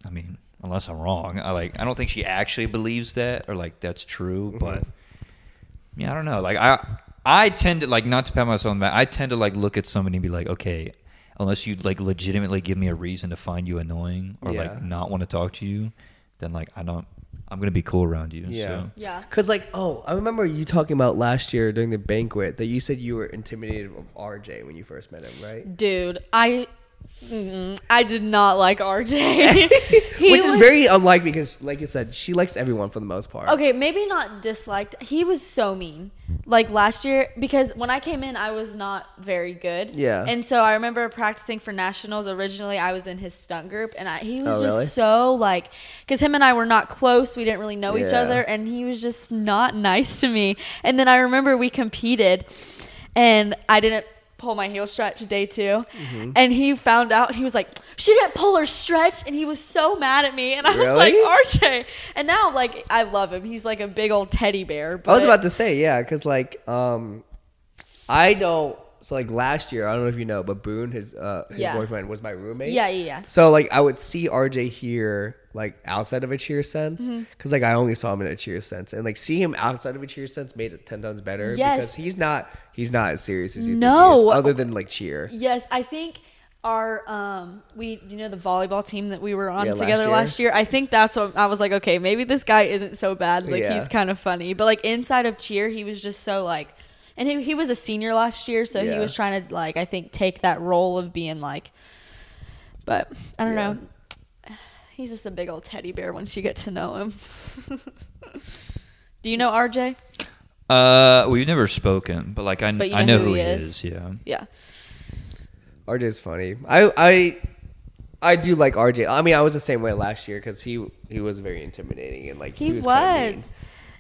I mean, unless I'm wrong, I like I don't think she actually believes that or like that's true. But yeah, I don't know. Like I I tend to like not to pat myself on the back. I tend to like look at somebody and be like, okay, unless you like legitimately give me a reason to find you annoying or Yeah. like not want to talk to you, then like I don't. I'm gonna be cool around you. Yeah. So. Yeah. Cause like oh I remember you talking about last year during the banquet that you said you were intimidated of RJ when you first met him, right? Dude, I. mm, I did not like RJ. [LAUGHS] Which is was- very unlike because, like you said, she likes everyone for the most part. Okay, maybe not disliked. He was so mean. Like last year, because when I came in, I was not very good. Yeah. And so I remember practicing for nationals. Originally, I was in his stunt group, and I, he was Oh, just really? so like, because him and I were not close. We didn't really know each other, and he was just not [LAUGHS] nice to me. And then I remember we competed, and I didn't pull my heel stretch day 2 Mm-hmm. and he found out and he was like she didn't pull her stretch and he was so mad at me and i was like Really? rj and now like i love him he's like a big old teddy bear but I was about to say, yeah, because like, um, I don't. So like last year, I don't know if you know, but Boone, his uh, his Yeah. boyfriend, was my roommate. yeah yeah yeah So like, I would see RJ here, like outside of a cheer sense, Mm-hmm. because like I only saw him in a cheer sense, and like see him outside of a cheer sense made it ten times better. Yes. because he's not he's not as serious as you No. think other than like cheer. yes i think our um we you know the volleyball team that we were on Yeah, last together year. last year i think that's what i was like okay maybe this guy isn't so bad like Yeah. he's kind of funny but like inside of cheer he was just so like and he, he was a senior last year so he was trying to like i think take that role of being like but i don't Yeah. know he's just a big old teddy bear once you get to know him [LAUGHS] do you know rj Uh, we've never spoken, but like I, But you I know know who who he he is. is. Yeah. yeah RJ's funny. I I I do like RJ. I mean, I was the same way last year because he he was very intimidating and like he, He was. kinda mean. was.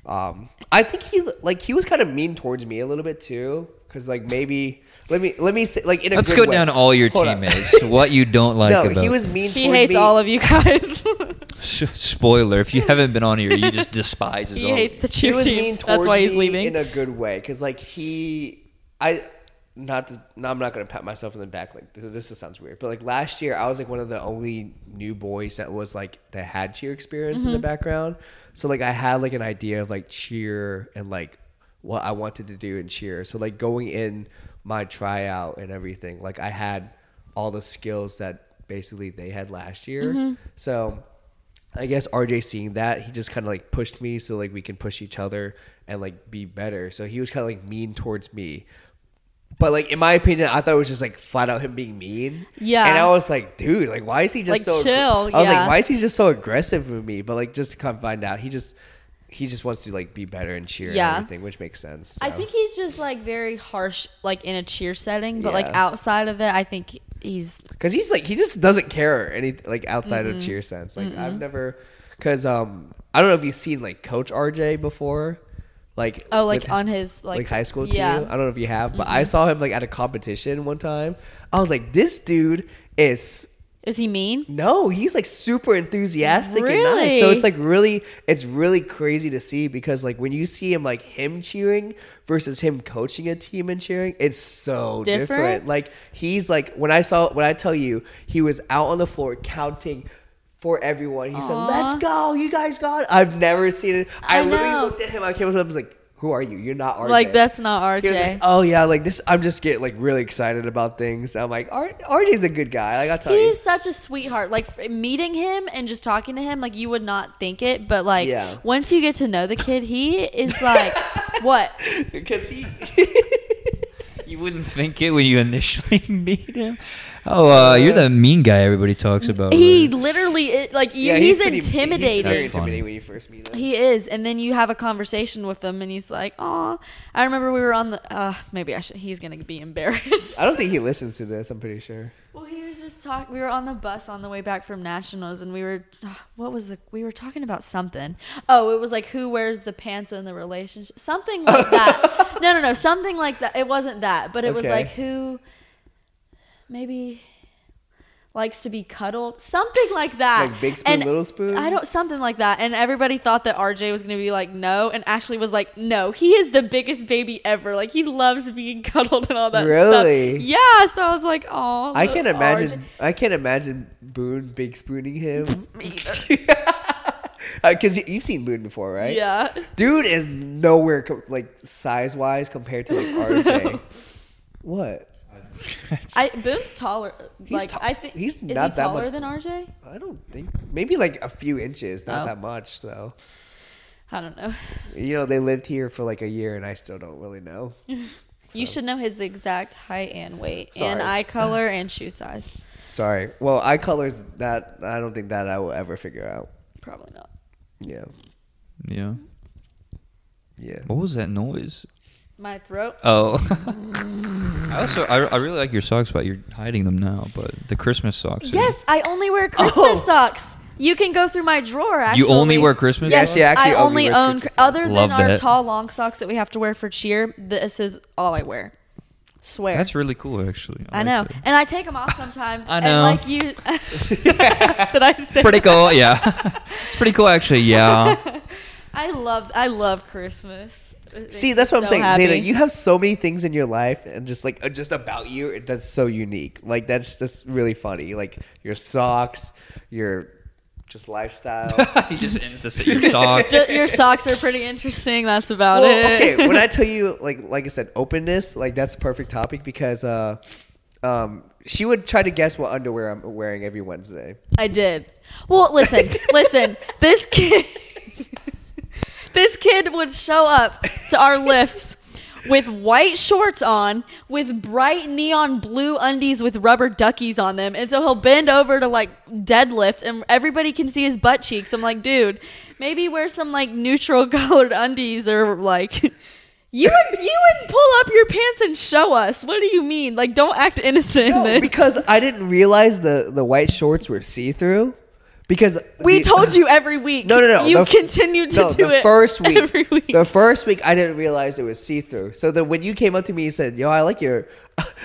Um, I think he like he was kind of mean towards me a little bit too, because like maybe let me let me say like in a Let's good go way. down all your Hold teammates. what you don't [LAUGHS] like no, about. he was mean. Towards me. He hates me. all of you guys [LAUGHS] Spoiler: If you haven't been on here, you just [LAUGHS] despises he all. hates the He cheer was team mean that's why he's me leaving in a good way, because like he, I, not to, no, I'm not gonna pat myself in the back. Like this, this sounds weird, but like last year, I was like one of the only new boys that was like that had cheer experience in the mm-hmm. background. So like I had like an idea of like cheer and like what I wanted to do in cheer. So like going in my tryout and everything, like I had all the skills that basically they had last year. Mm-hmm. So I guess RJ seeing that, he just kind of like pushed me so like we can push each other and like be better. So he was kind of like mean towards me. But like in my opinion, I thought it was just like flat out him being mean. Yeah. And I was like, dude, like why is he just Like, so chill, I was yeah. like, why is he just so aggressive with me? But like just to come find out, he just he just wants to like be better and cheer Yeah. and everything, which makes sense. I think he's just like very harsh, like in a cheer setting, but like outside of it, I think he's because he's like he just doesn't care any like outside of cheer sense. Like I've never because um I don't know if you've seen like Coach RJ before, like oh like with- on his like, like, high school team. yeah. I don't know if you have, but I saw him like at a competition one time. I was like, this dude is Is he mean? no, he's like super enthusiastic and nice. Really? So it's like really, it's really crazy to see because like when you see him like him cheering versus him coaching a team and cheering, it's so different. Different? Like he's like when I saw when I tell you he was out on the floor counting. For everyone, he said, "Let's go, you guys got it." I've never seen it. I, I literally know. looked at him. I came up to him. I was like, "Who are you? You're not RJ." Like that's not He was RJ. like, oh yeah, like this. I'm just getting like really excited about things. I'm like, R- RJ's a good guy. Like I tell you, He's such a sweetheart. Like meeting him and just talking to him, like you would not think it, but like Yeah. once you get to know the kid, he is like [LAUGHS] what? because he. [LAUGHS] [LAUGHS] You wouldn't think it when you initially meet him. Oh, uh, you're the mean guy everybody talks about. He right? literally i- like you, yeah, he's, pretty- intimidated. He's very That's funny. intimidating when you first meet him. He is, and then you have a conversation with him, and he's like, "Oh, I remember we were on the. Uh, maybe I should. He's gonna be embarrassed." I don't think he listens to this. I'm pretty sure. Well, he was just talking. We were on the bus on the way back from nationals, and we were. What was it? We were talking about something. Oh, it was like who wears the pants in the relationship, something like that. [LAUGHS] no, no, no, something like that. It wasn't that, but it was like who, maybe, likes to be cuddled, something like that. Like Big Spoon, And Little Spoon? I don't, something like that. And everybody thought that RJ was gonna be like no, and Ashley was like no. He is the biggest baby ever. Like he loves being [LAUGHS] cuddled and all that Really? stuff. Yeah. So I was like, oh. I can't imagine. I can't imagine Boone big spooning him. [LAUGHS] Because [LAUGHS] uh, you've seen Boone before, right? Yeah. Dude is nowhere co- like size wise compared to like RJ. what? [LAUGHS] I Boone's taller. He's like ta- I think he's not he that taller much- than RJ? I don't think maybe like a few inches, not Oh. that much though. I don't know. [LAUGHS] You know, they lived here for like a year, and I still don't really know. [LAUGHS] You should know his exact height and weight Sorry. and eye color and shoe size. Sorry. Well, eye colors that I don't think that I will ever figure out. Probably not. Yeah, Yeah. yeah. What was that noise? My throat. Oh. [LAUGHS] I also I, I really like your socks, but you're hiding them now. But the Christmas socks. are- Yes, I only wear Christmas Oh. socks. You can go through my drawer. Actually, You only wear Christmas Yeah, socks? she actually I only wears own Christmas socks. other than Love our that. tall long socks that we have to wear for cheer. This is all I wear. Swear. That's really cool, actually. I like know, that. and I take them off [LAUGHS] sometimes. I And know. like you, [LAUGHS] did I say? Pretty that? cool, yeah. it's pretty cool, actually. Yeah. I love, I love Christmas. It makes See, that's what I'm saying, happy. Zayda. You have so many things in your life, and just like uh, just about you, that's so unique. Like that's just really funny. Like your socks, your just lifestyle. [LAUGHS] he just ends to say your socks. [LAUGHS] Ju- your socks are pretty interesting. That's about well, it. okay. When I [LAUGHS] tell you, like, like I said, openness, like that's a perfect topic because uh, um, she would try to guess what underwear I'm wearing every Wednesday. I did. Well, listen, listen. This kid, this kid would show up to our [LAUGHS] lifts with white shorts on, with bright neon blue undies with rubber duckies on them, and so he'll bend over to like deadlift, and everybody can see his butt cheeks. I'm like, dude, maybe wear some like neutral [LAUGHS] colored undies or like. [LAUGHS] You would you would pull up your pants and show us. What do you mean? Like, don't act innocent. in No, because I didn't realize the the white shorts were see through. Because We the- told you [LAUGHS] every week. No, no, no. You the- continue to no, do the it first week. every week. The first week, I didn't realize it was see through. So then, when you came up to me and said, "Yo, I like your,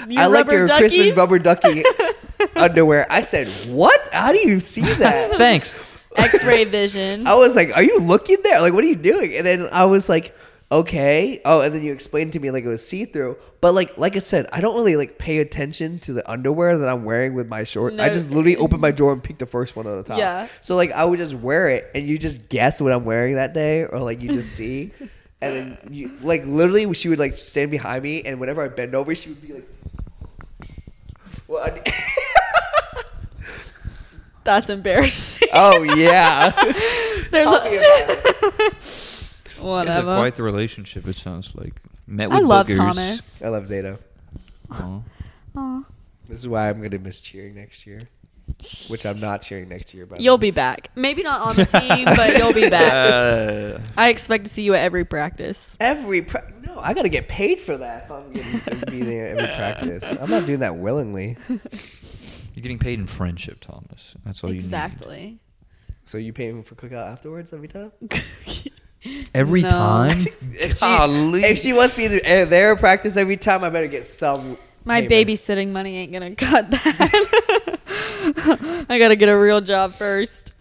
Your [LAUGHS] I like your duckies?" Christmas rubber ducky [LAUGHS] underwear," I said, "What? How do you see that?" Thanks. X-ray vision. I was like, "Are you looking there? Like, what are you doing?" And then I was like, "Okay." Oh, and then you explained to me like it was see through. But like, like I said, I don't really like pay attention to the underwear that I'm wearing with my short. I just literally open my drawer and pick the first one on the top. Yeah. So like, I would just wear it, and you just guess what I'm wearing that day, or like you just see. [LAUGHS] And then you like literally, she would like stand behind me, and whenever I bend over, she would be like, "Well, [LAUGHS] I- That's embarrassing. oh yeah." [LAUGHS] There's me a, about it. You guys have whatever. quite the relationship, it sounds like. Met with I love boogers. Thomas. I love Zayda. Aw. Aw. This is why I'm gonna miss cheering next year, which I'm not cheering next year. But You'll be back. Maybe not on the team, but you'll be back. Uh, [LAUGHS] I expect to see you at every practice. every pra- no. I gotta get paid for that if I'm getting be there every practice. I'm not doing that willingly. you're getting paid in friendship, Thomas. That's all you need. exactly. So you pay me for cookout afterwards every time? [LAUGHS] Every No. time. [LAUGHS] If she, Golly. if she wants me to eh, there practice every time, I better get some. My payment. babysitting money ain't gonna [LAUGHS] cut that. [LAUGHS] I gotta get a real job first.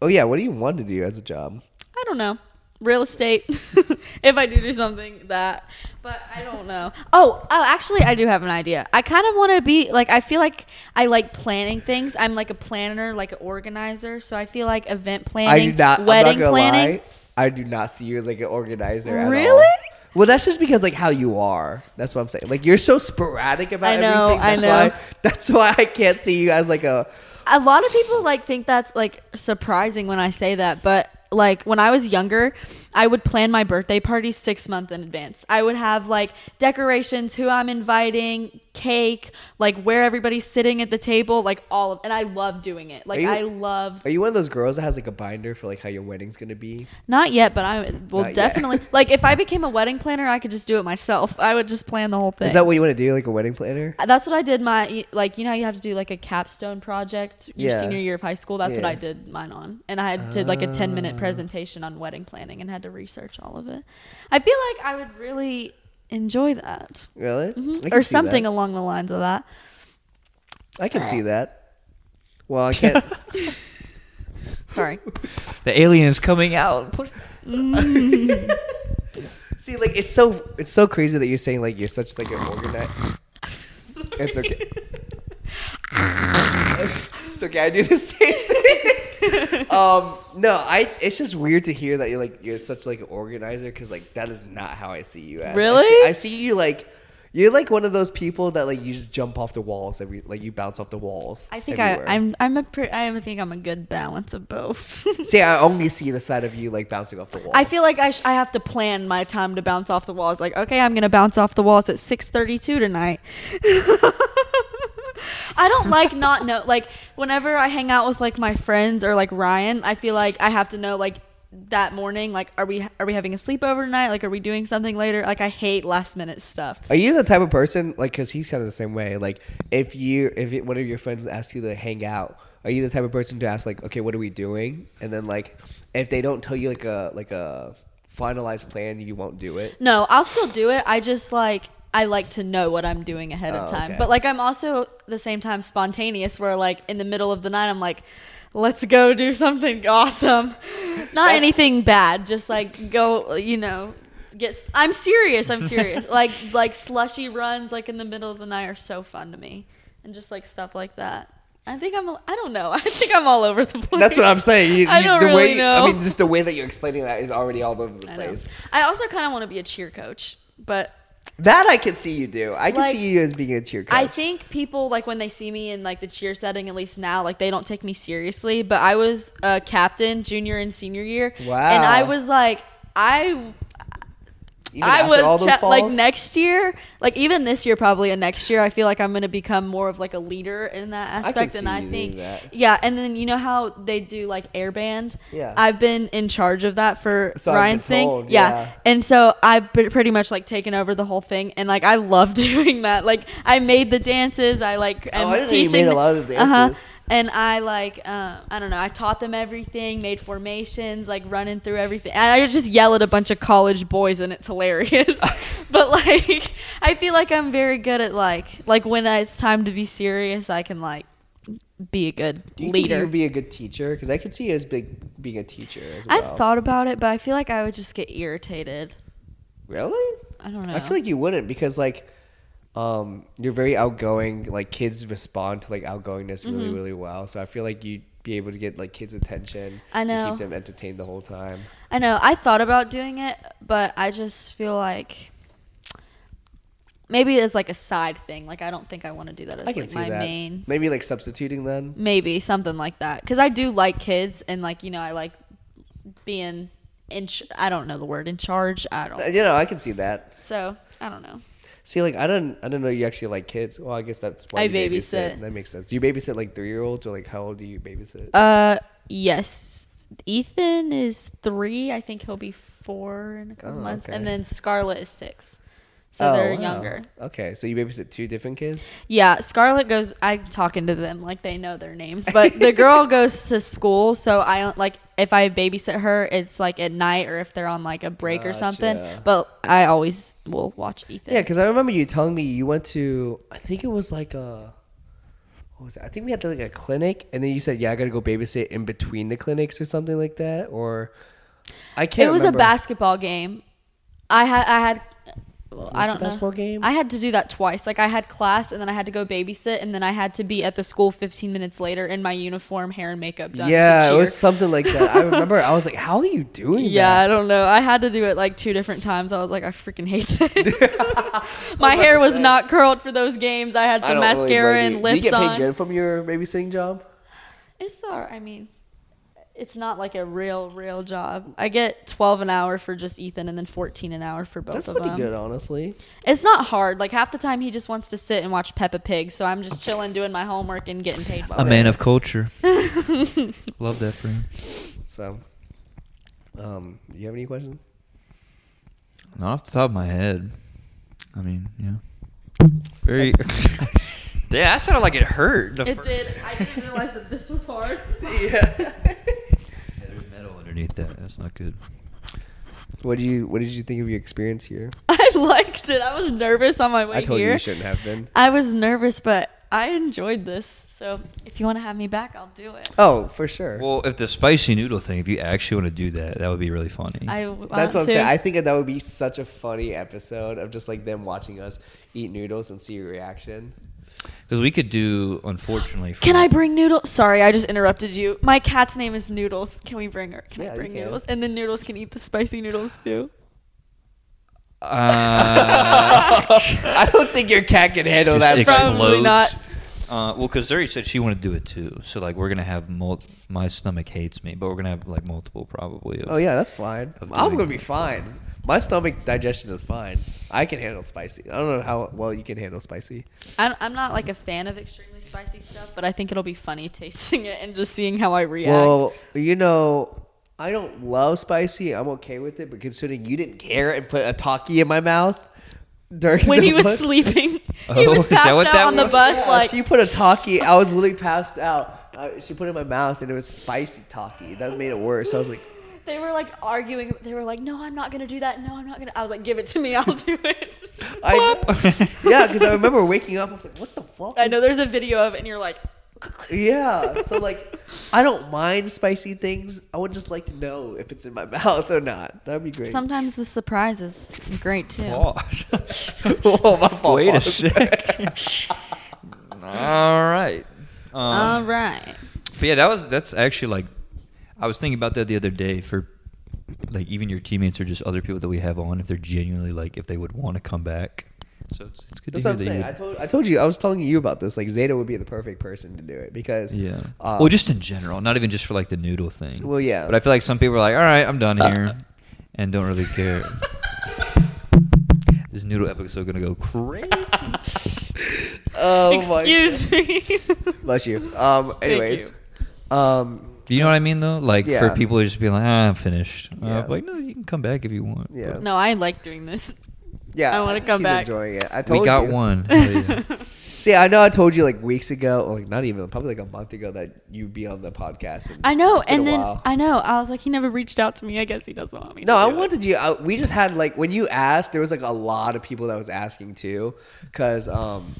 Oh yeah, what do you want to do as a job? I don't know. Real estate. if I do do something that, but I don't know. Oh, oh, actually, I do have an idea. I kind of want to be like. I feel like I like planning things. I'm like a planner, like an organizer. So I feel like event I planning, do not. wedding I'm not gonna planning. lie. I do not see you as like an organizer. at all. Really? Well, that's just because like how you are. That's what I'm saying. Like you're so sporadic about I know, everything. I know. Why, that's why I can't see you as like a. a lot of people like think that's like surprising when I say that, but like when I was younger, I would plan my birthday party six months in advance. I would have like decorations, who I'm inviting, cake, like where everybody's sitting at the table, like all of, and I love doing it. Like you- I love, Are you one of those girls that has like a binder for like how your wedding's gonna be? not yet, but I will Not definitely [LAUGHS] like if I became a wedding planner, I could just do it myself. I would just plan the whole thing. Is that what you want to do, like a wedding planner? That's what I did. My like, you know, how you have to do like a capstone project your Yeah. senior year of high school. That's what I did mine on, and I had did like a ten Ah. minute presentation on wedding planning and had to research all of it. I feel like I would really enjoy that, Really? Mm-hmm. or something that. along the lines of that. I can see that. Well, I can't. [LAUGHS] Sorry. [LAUGHS] The alien is coming out. Push- [LAUGHS] see, like it's so it's so crazy that you're saying like you're such like an organizer. it's okay. it's okay. I do the same thing. [LAUGHS] um, no, I. It's just weird to hear that you're like you're such like an organizer because like that is not how I see you. As. I Really? see, I see you like. You're like one of those people that like you just jump off the walls every like you bounce off the walls. I think everywhere. I, I'm I'm a pre- I think I'm a good balance of both. [LAUGHS] see. I only see the side of you like bouncing off the wall. I feel like I, sh- I have to plan my time to bounce off the walls. Like, okay, I'm gonna bounce off the walls at 6:32 tonight. [LAUGHS] I don't like not know. Like, whenever I hang out with like my friends or like Ryan, I feel like I have to know like that morning. Like, are we are we having a sleepover tonight? Like, are we doing something later? Like, I hate last minute stuff. Are you the type of person like because he's kind of the same way? Like if you if it, one of your friends asks you to hang out, are you the type of person to ask like, okay, what are we doing? And then like if they don't tell you like a like a finalized plan, you won't do it. No, I'll still do it. I just like I like to know what I'm doing ahead Oh, of time. okay. But like I'm also the same time spontaneous where like in the middle of the night I'm like let's go do something [LAUGHS] awesome. Not anything bad, just like go, you know, get I'm serious. I'm [LAUGHS] serious. like like slushy runs like in the middle of the night are so fun to me. And just like stuff like that. I think I'm I don't know. [LAUGHS] I think I'm all over the place. That's what I'm saying. You, I don't the really way, know. I mean, just the way that you're explaining that is already all over the I place. I also kind of want to be a cheer coach, but That I can see you do. I can Like, see you as being a cheer coach. I think people like when they see me in like the cheer setting, at least now, like they don't take me seriously. But I was a captain junior and senior year, Wow. and I was like, I Even I was cha- like next year, like even this year, probably and next year, I feel like I'm gonna become more of like a leader in that I aspect. and I think, yeah, and then you know how they do like air band. Yeah. I've been in charge of that for So Ryan's thing. yeah. yeah. and so I've pre- pretty much like taken over the whole thing, and like I love [LAUGHS] doing that. Like I made the dances. I like am Oh, I didn't know you teaching made a lot of the Uh-huh. And I like, uh, I don't know, I taught them everything, made formations, like running through everything. And I just yell at a bunch of college boys, and it's hilarious. [LAUGHS] [LAUGHS] but like, I feel like I'm very good at like, like when it's time to be serious, I can like be a good do you think leader. would be a good teacher? Because I could see you as big being a teacher as well. I've thought about it, but I feel like I would just get irritated. really. I don't know. I feel like you wouldn't because like um you're very outgoing. Like kids respond to like outgoingness really Mm-hmm. really well. So I feel like you'd be able to get like kids' attention. I and know. keep them entertained the whole time. I know. I thought about doing it, but I just feel like maybe it's like a side thing. Like I don't think I want to do that as I can like see my that. main. Maybe like substituting then. Maybe something like that. Because I do like kids, and like you know, I like being in. Ch- I don't know the word in charge. I Uh, don't. You know, I can see that. So I don't know. See, like I don't, I don't know. You actually like kids. Well, I guess that's why I you babysit. That makes sense. Do you babysit like three year olds or like how old do you babysit? Uh, yes. Ethan is three. I think he'll be four in a couple Oh, months, okay. and then Scarlett is six. So Oh, they're wow. younger. Okay, so you babysit two different kids. Yeah, Scarlett goes. I'm talking to them like they know their names, but the [LAUGHS] girl goes to school, so I like if I babysit her, it's like at night or if they're on like a break or something. But I always will watch Ethan. Yeah, because I remember you telling me you went to. I think it was like a. What was it? I think we had to like a clinic, and then you said, "Yeah, I got to go babysit in between the clinics or something like that." Or I can't. it was remember. a basketball game. I had I had. Well, I don't a basketball know. game? I had to do that twice. Like I had class and then I had to go babysit and then I had to be at the school 15 minutes later in my uniform, hair and makeup done. Yeah, it was something like that. I remember. I was like, "How are you doing Yeah, I don't know. I had to do it like two different times. I was like, I freaking hate this. [LAUGHS] [LAUGHS] My hair was say. not curled for those games. I had some don't really mascara and you. lips Do you get paid on. good from your babysitting job? It's all right. I mean, it's not like a real, real job. I get 12 an hour for just Ethan and then 14 an hour for both That's of pretty them. good, honestly. It's not hard. Like half the time he just wants to sit and watch Peppa Pig. So I'm just chilling doing my homework and getting paid. While A we're man of culture. [LAUGHS] Love that for him. So, um, do you have any questions? Not off the top of my head. I mean, yeah. Very. yeah, [LAUGHS] that sounded like it hurt. The It fir- did. I didn't realize that this was hard. [LAUGHS] Yeah. Yeah, there's metal underneath that. That's not good. what do you What did you think of your experience here? [LAUGHS] I liked it. I was nervous on my way here. I told here. you you shouldn't have been. I was nervous, but I enjoyed this. So if you want to have me back, I'll do it. Oh, for sure. Well, if the spicy noodle thing, if you actually want to do that, that would be really funny. I want That's what I'm to. saying. I think that, that would be such a funny episode of just like them watching us eat noodles and see your reaction. Because we could do, unfortunately. Can I bring Noodles? Sorry, I just interrupted you. My cat's name is Noodles. Can we bring her? Can Yeah, I you bring can. Noodles? And then Noodles can eat the spicy noodles too. Uh, [LAUGHS] I don't think your cat can handle just that. It's spicy. probably not. Uh, well, because Zuri said she wanted to do it too. So like, we're gonna have mul- my stomach hates me, but we're gonna have like multiple probably. Of, Oh yeah, that's fine. I'm gonna be it. fine. My stomach digestion is fine. I can handle spicy. I don't know how well you can handle spicy. I'm, I'm not like a fan of extremely spicy stuff, but I think it'll be funny [LAUGHS] tasting it and just seeing how I react. Well, you know, I don't love spicy. I'm okay with it, but considering you didn't care and put a Taki in my mouth during when the he was bus- sleeping, [LAUGHS] he Oh, was is that passed what out that on the bus. Yeah, like she put a Taki. I was literally passed out. Uh, she put it in my mouth, and it was spicy Taki. That made it worse. I was like, [LAUGHS] they were like arguing. They were like, "No, I'm not gonna do that. No, I'm not gonna." I was like, "Give it to me. I'll do it." [LAUGHS] I, yeah, because I remember waking up. I was like, what the fuck? I know there's a video of it, and you're like, Yeah. So like, I don't mind spicy things. I would just like to know if it's in my [LAUGHS] mouth or not. That'd be great. sometimes the surprise is great too. Pause. [LAUGHS] oh, my fault. Wait a [LAUGHS] sec. All right. Um, All right. But yeah, that was that's actually like I was thinking about that the other day for like even your teammates or just other people that we have on if they're genuinely like if they would want to come back. So it's, it's good That's to what I'm that saying. I you. told I told you I was telling you about this. Like Zayda would be the perfect person to do it because yeah. uh, well, just in general, not even just for like the noodle thing. Well, yeah. But I feel like some people are like, all right, I'm done here, and don't really care. [LAUGHS] this noodle episode is gonna go crazy. [LAUGHS] oh my Excuse me. [LAUGHS] bless you. Um. Anyways, um. Do you know what I mean though? Like Yeah. for people to just be like, ah, I'm finished. Yeah. Uh, like, no, you can come back if you want. Yeah. no, I like doing this. Yeah. I wanna come she's back. Enjoying it. I But we got you. one. [LAUGHS] Yeah. See, I know I told you like weeks ago, or like not even probably like a month ago that you'd be on the podcast. And I know, and then while. I know. I was like, he never reached out to me. I guess he doesn't want me. No, to I do it. wanted you. I, we just had like when you asked, there was like a lot of people that was asking too, because um.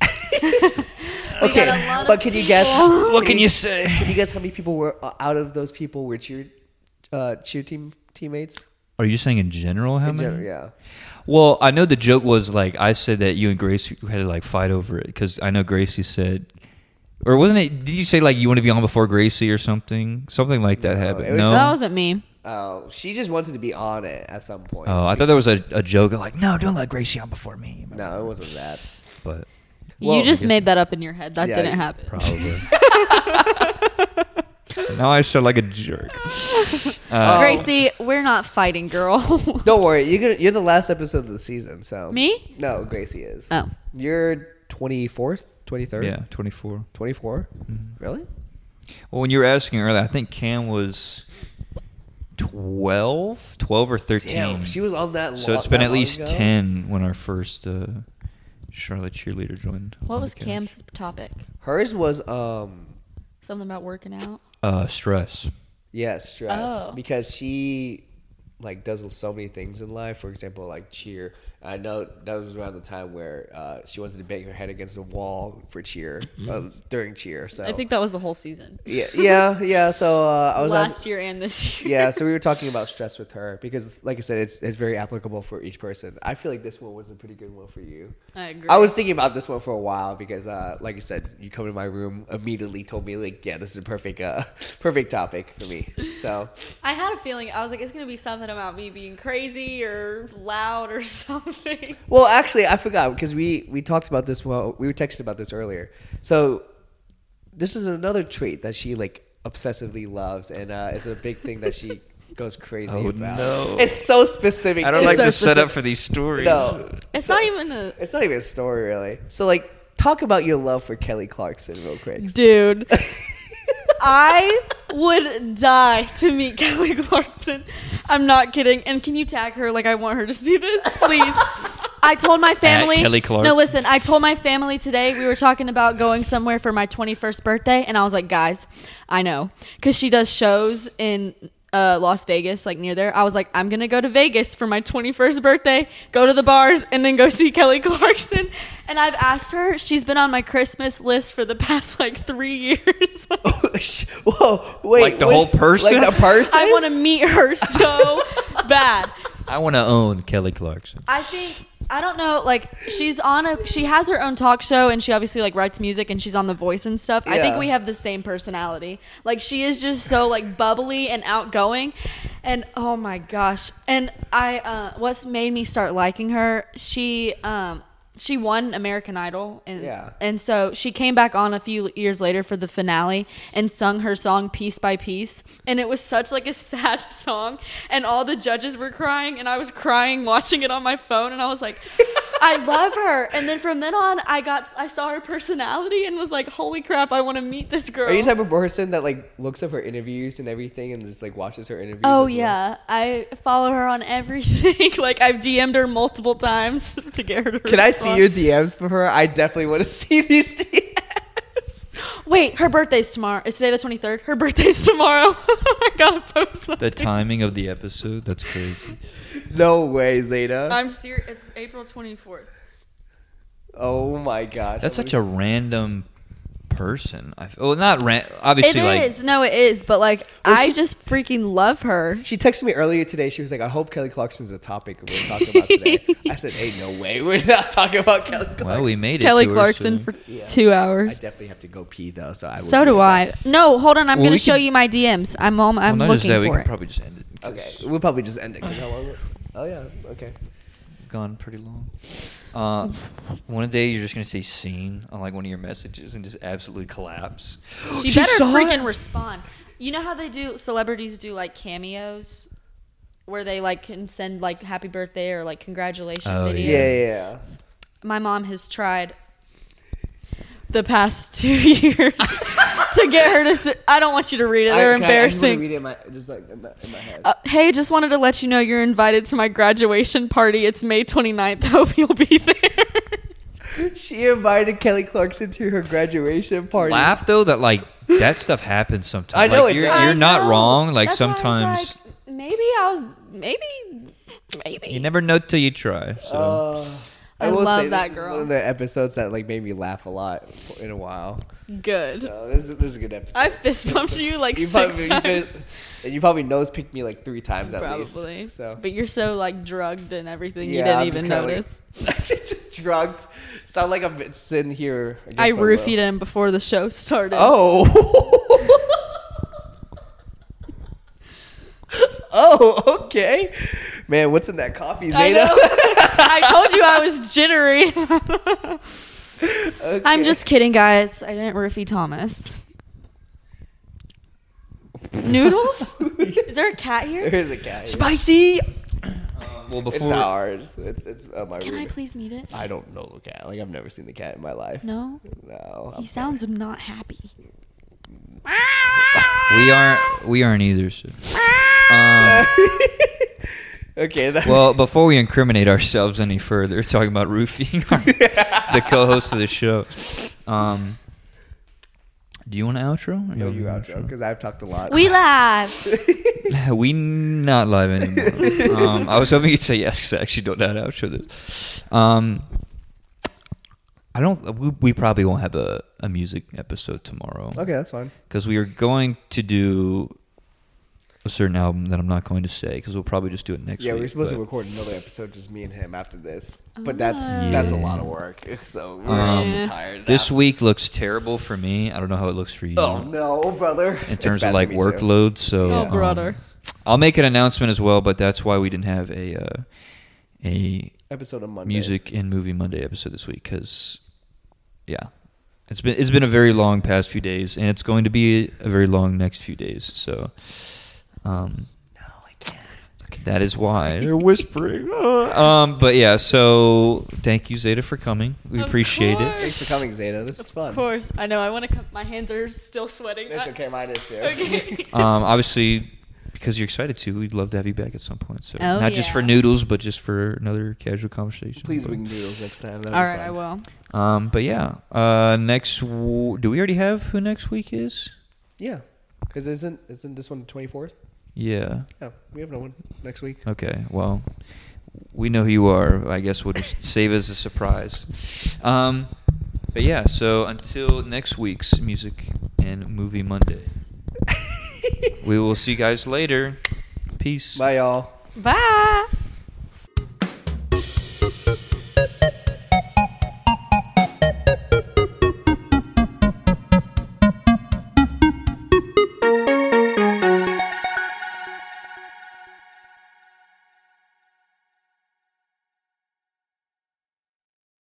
[LAUGHS] okay, got a lot of but can you guess? what can you say? Can you guess how many people were uh, out of those people were cheer, uh, cheer team teammates? Are you saying in general how In many? general, yeah. Well, I know the joke was like I said that you and Gracie had to like fight over it because I know Gracie said, or wasn't it? Did you say like you want to be on before Gracie or something? Something like that No, happened. it was No. That wasn't me. Oh, she just wanted to be on it at some point. oh, I thought there was a, a joke of like, no, don't let Gracie on before me. no, it wasn't that. But Well, you just made that up in your head. That Yeah, didn't happen. probably. [LAUGHS] [LAUGHS] now I sound like a jerk. Uh, [LAUGHS] Gracie, we're not fighting, girl. [LAUGHS] Don't worry, you're gonna, you're the last episode of the season. So Me? No, Gracie is. Oh. You're twenty fourth, twenty third. yeah, 24. Twenty Mm-hmm. Really? Well, when you were asking earlier, I think Cam was 12, 12 or 13. Damn, she was on that. so lo- it's been that at long least ago? 10 when our first uh, Charlotte cheerleader joined. What was the. Cam's topic? Hers was um Something about working out. Uh, stress. yes stress Oh. because she like does so many things in life. For example, like cheer. I know that was around the time where uh, she wanted to bang her head against the wall for cheer um, during cheer. So I think that was the whole season. yeah, yeah, yeah. So uh, I was Last also- year and this [LAUGHS] year. yeah, so we were talking about stress with her because, like I said, it's it's very applicable for each person. I feel like this one was a pretty good one for you. I agree. I was thinking about this one for a while because, uh, like I said, you come to my room immediately told me like, yeah, this is a perfect, uh, [LAUGHS] perfect topic for me. So I had a feeling. I was like, it's gonna be something about me being crazy or loud or [LAUGHS] something. [LAUGHS] Well, actually, I forgot because we we talked about this. Well, we were texting about this earlier. So this is another trait that she like obsessively loves, and uh, it's a big thing that she [LAUGHS] goes crazy Oh, about. no. It's so specific. I don't too. like so the setup for these stories. No, It's So- not even a It's not even a story, really. So, like, talk about your love for Kelly Clarkson real quick. dude. [LAUGHS] I would die to meet [LAUGHS] Kelly Clarkson. I'm not kidding. And can you tag her? Like, I want her to see this, please. [LAUGHS] I told my family. Kelly Clark. No, listen. I told my family today we were talking about going somewhere for my 21st birthday, and I was like, guys, I know, because she does shows in uh, Las Vegas, like near there. I was like, I'm gonna go to Vegas for my 21st birthday, go to the bars, and then go see [LAUGHS] Kelly Clarkson. And I've asked her. She's been on my Christmas list for the past like three years. [LAUGHS] [LAUGHS] Whoa, wait. Like the what- whole person? Like the person? I want to meet her so bad. I want to own Kelly Clarkson. I think I don't know. Like she's on a she has her own talk show and she obviously like writes music and she's on The Voice and stuff. I think Yeah. we have the same personality. Like she is just so like bubbly and outgoing, and oh my gosh! And I uh, what's made me start liking her? She um she won American Idol and Yeah. and so she came back on a few years later for the finale and sung her song piece by piece and it was such like a [LAUGHS] sad song and all the judges were crying and I was crying watching it on my phone and I was like [LAUGHS] I love her and then from then on I got I saw her personality and was like holy crap I want to meet this girl. Are you the type of person that like looks up her interviews and everything and just like watches her interviews? Oh well? yeah, I follow her on everything. [LAUGHS] like I've DM'd her multiple times to get her to Can I see your DMs for her? I definitely want to [LAUGHS] see these DMs. Wait, her birthday's tomorrow. It's today the 23rd. Her birthday's tomorrow. [LAUGHS] I gotta post something. The timing of the episode, that's crazy. No way, Zayda. I'm serious. It's April 24th. oh my gosh. That's such a random person. I f- well, not ran. Obviously, It like is. No, it is. But like, Well, I she- just freaking love her. She texted me earlier today. She was like, "I hope Kelly Clarkson's a topic we're talking about today." [LAUGHS] I said, "Hey, no way, we're not talking about Kelly Clarkson." well, we made it. Kelly to her, Clarkson so- for Yeah. two I hours. definitely have to go pee though, so I. will So do do that. I. No, hold on. I'm Well, gonna we show could- you my DMs. I'm on, I'm well, not just looking that. We for could it. probably just end it. 'cause Okay, we'll probably just end it. 'cause how long- Oh yeah, okay. Gone pretty long. Uh, one day you're just gonna say "seen" on like one of your messages and just absolutely collapse. [GASPS] She, She better freaking it? respond. You know how they do celebrities do like cameos where they like can send like happy birthday or like congratulations Oh, videos. Yeah, yeah. yeah. My mom has tried the past [LAUGHS] two years to get her to. Sit. I don't want you to read it. They're I, can I- I just embarrassing. read it in my, just like in my, in my head. Uh, hey, just wanted to let you know you're invited to my graduation party. It's May 29th. [LAUGHS] Hope you'll be there. she invited Kelly Clarkson to her graduation party. Laugh though that like that stuff happens sometimes. I know like, it you're, does. you're I not know. wrong. Like That's why I was sometimes like, maybe I was. Maybe. Maybe. you never know till you try. So Uh, I, I love that this is girl. one of the episodes that like made me laugh a lot in a while. Good. So this is, this is a good episode. I fist bumped you like [LAUGHS] you six probably, times. You, fist- and you probably nose picked me like three times at Probably. least. So But you're so like drugged and everything, you didn't I'm even like- notice. [LAUGHS] just drugged. Sound like I'm sitting here. I roofied him before the show started. Oh. [LAUGHS] oh, okay. Man, what's in that coffee, I Zayda? know. I told you I was jittery. [LAUGHS] I'm just kidding, guys. I didn't roofie Thomas. Noodles? Is there a cat here? There is a cat. here. Spicy. well, It's before not ours. It's it's uh, my Can I room. please meet it? I don't know the cat. Like I've never seen the cat in my life. No. No. He I'm sounds not happy. we aren't we aren't either. So. [LAUGHS] Um, okay. That, well, before we incriminate ourselves any further, [LAUGHS] talking about roofing, [LAUGHS] the co-host of the show. Um, do you want an outro? Or no, you outro because I've talked a lot. We live. [LAUGHS] we not live anymore. um, I was hoping you'd say yes because I actually don't know how to outro this. Um, I don't. We, we probably won't have a, a music episode tomorrow. okay, that's fine. Because we are going to do a certain album that I'm not going to say because we'll probably just do it next Yeah, week. we are supposed to record another episode, just me and him, after this. But that's Ah. that's a lot of work. [LAUGHS] So we're Um, also tired. This now. week looks terrible for me. I don't know how it looks for you. Oh no, brother! In terms of like me, too. workload, so Oh, um, brother. I'll make an announcement as well, but that's why we didn't have a uh, a Episode of Monday. music and movie Monday episode this week because, yeah, it's been it's been a very long past few days, and it's going to be a very long next few days. So, um, No, I can't. Okay. that is why [LAUGHS] they're whispering. [LAUGHS] um, but yeah, so thank you Zayda for coming. We Of appreciate course. Thanks for coming, Zayda. This is fun. Of course. I know. I want to come. My hands are still sweating. It's okay, mine is too. Okay. [LAUGHS] Um, obviously. Because you're excited to, we'd love to have you back at some point. So Oh, not just for noodles, but just for another casual conversation. Please But- bring noodles next time. That'd All be I will. Um, but yeah, uh, next w- do we already have who next week is? Yeah, because isn't isn't this one the twenty fourth? Yeah. Yeah, we have no one next week. Okay. Well, we know who you are. I guess we'll just [LAUGHS] save as a surprise. Um, but yeah. So until next week's music and movie Monday, [LAUGHS] we will see you guys later. Peace. Bye, y'all. Bye.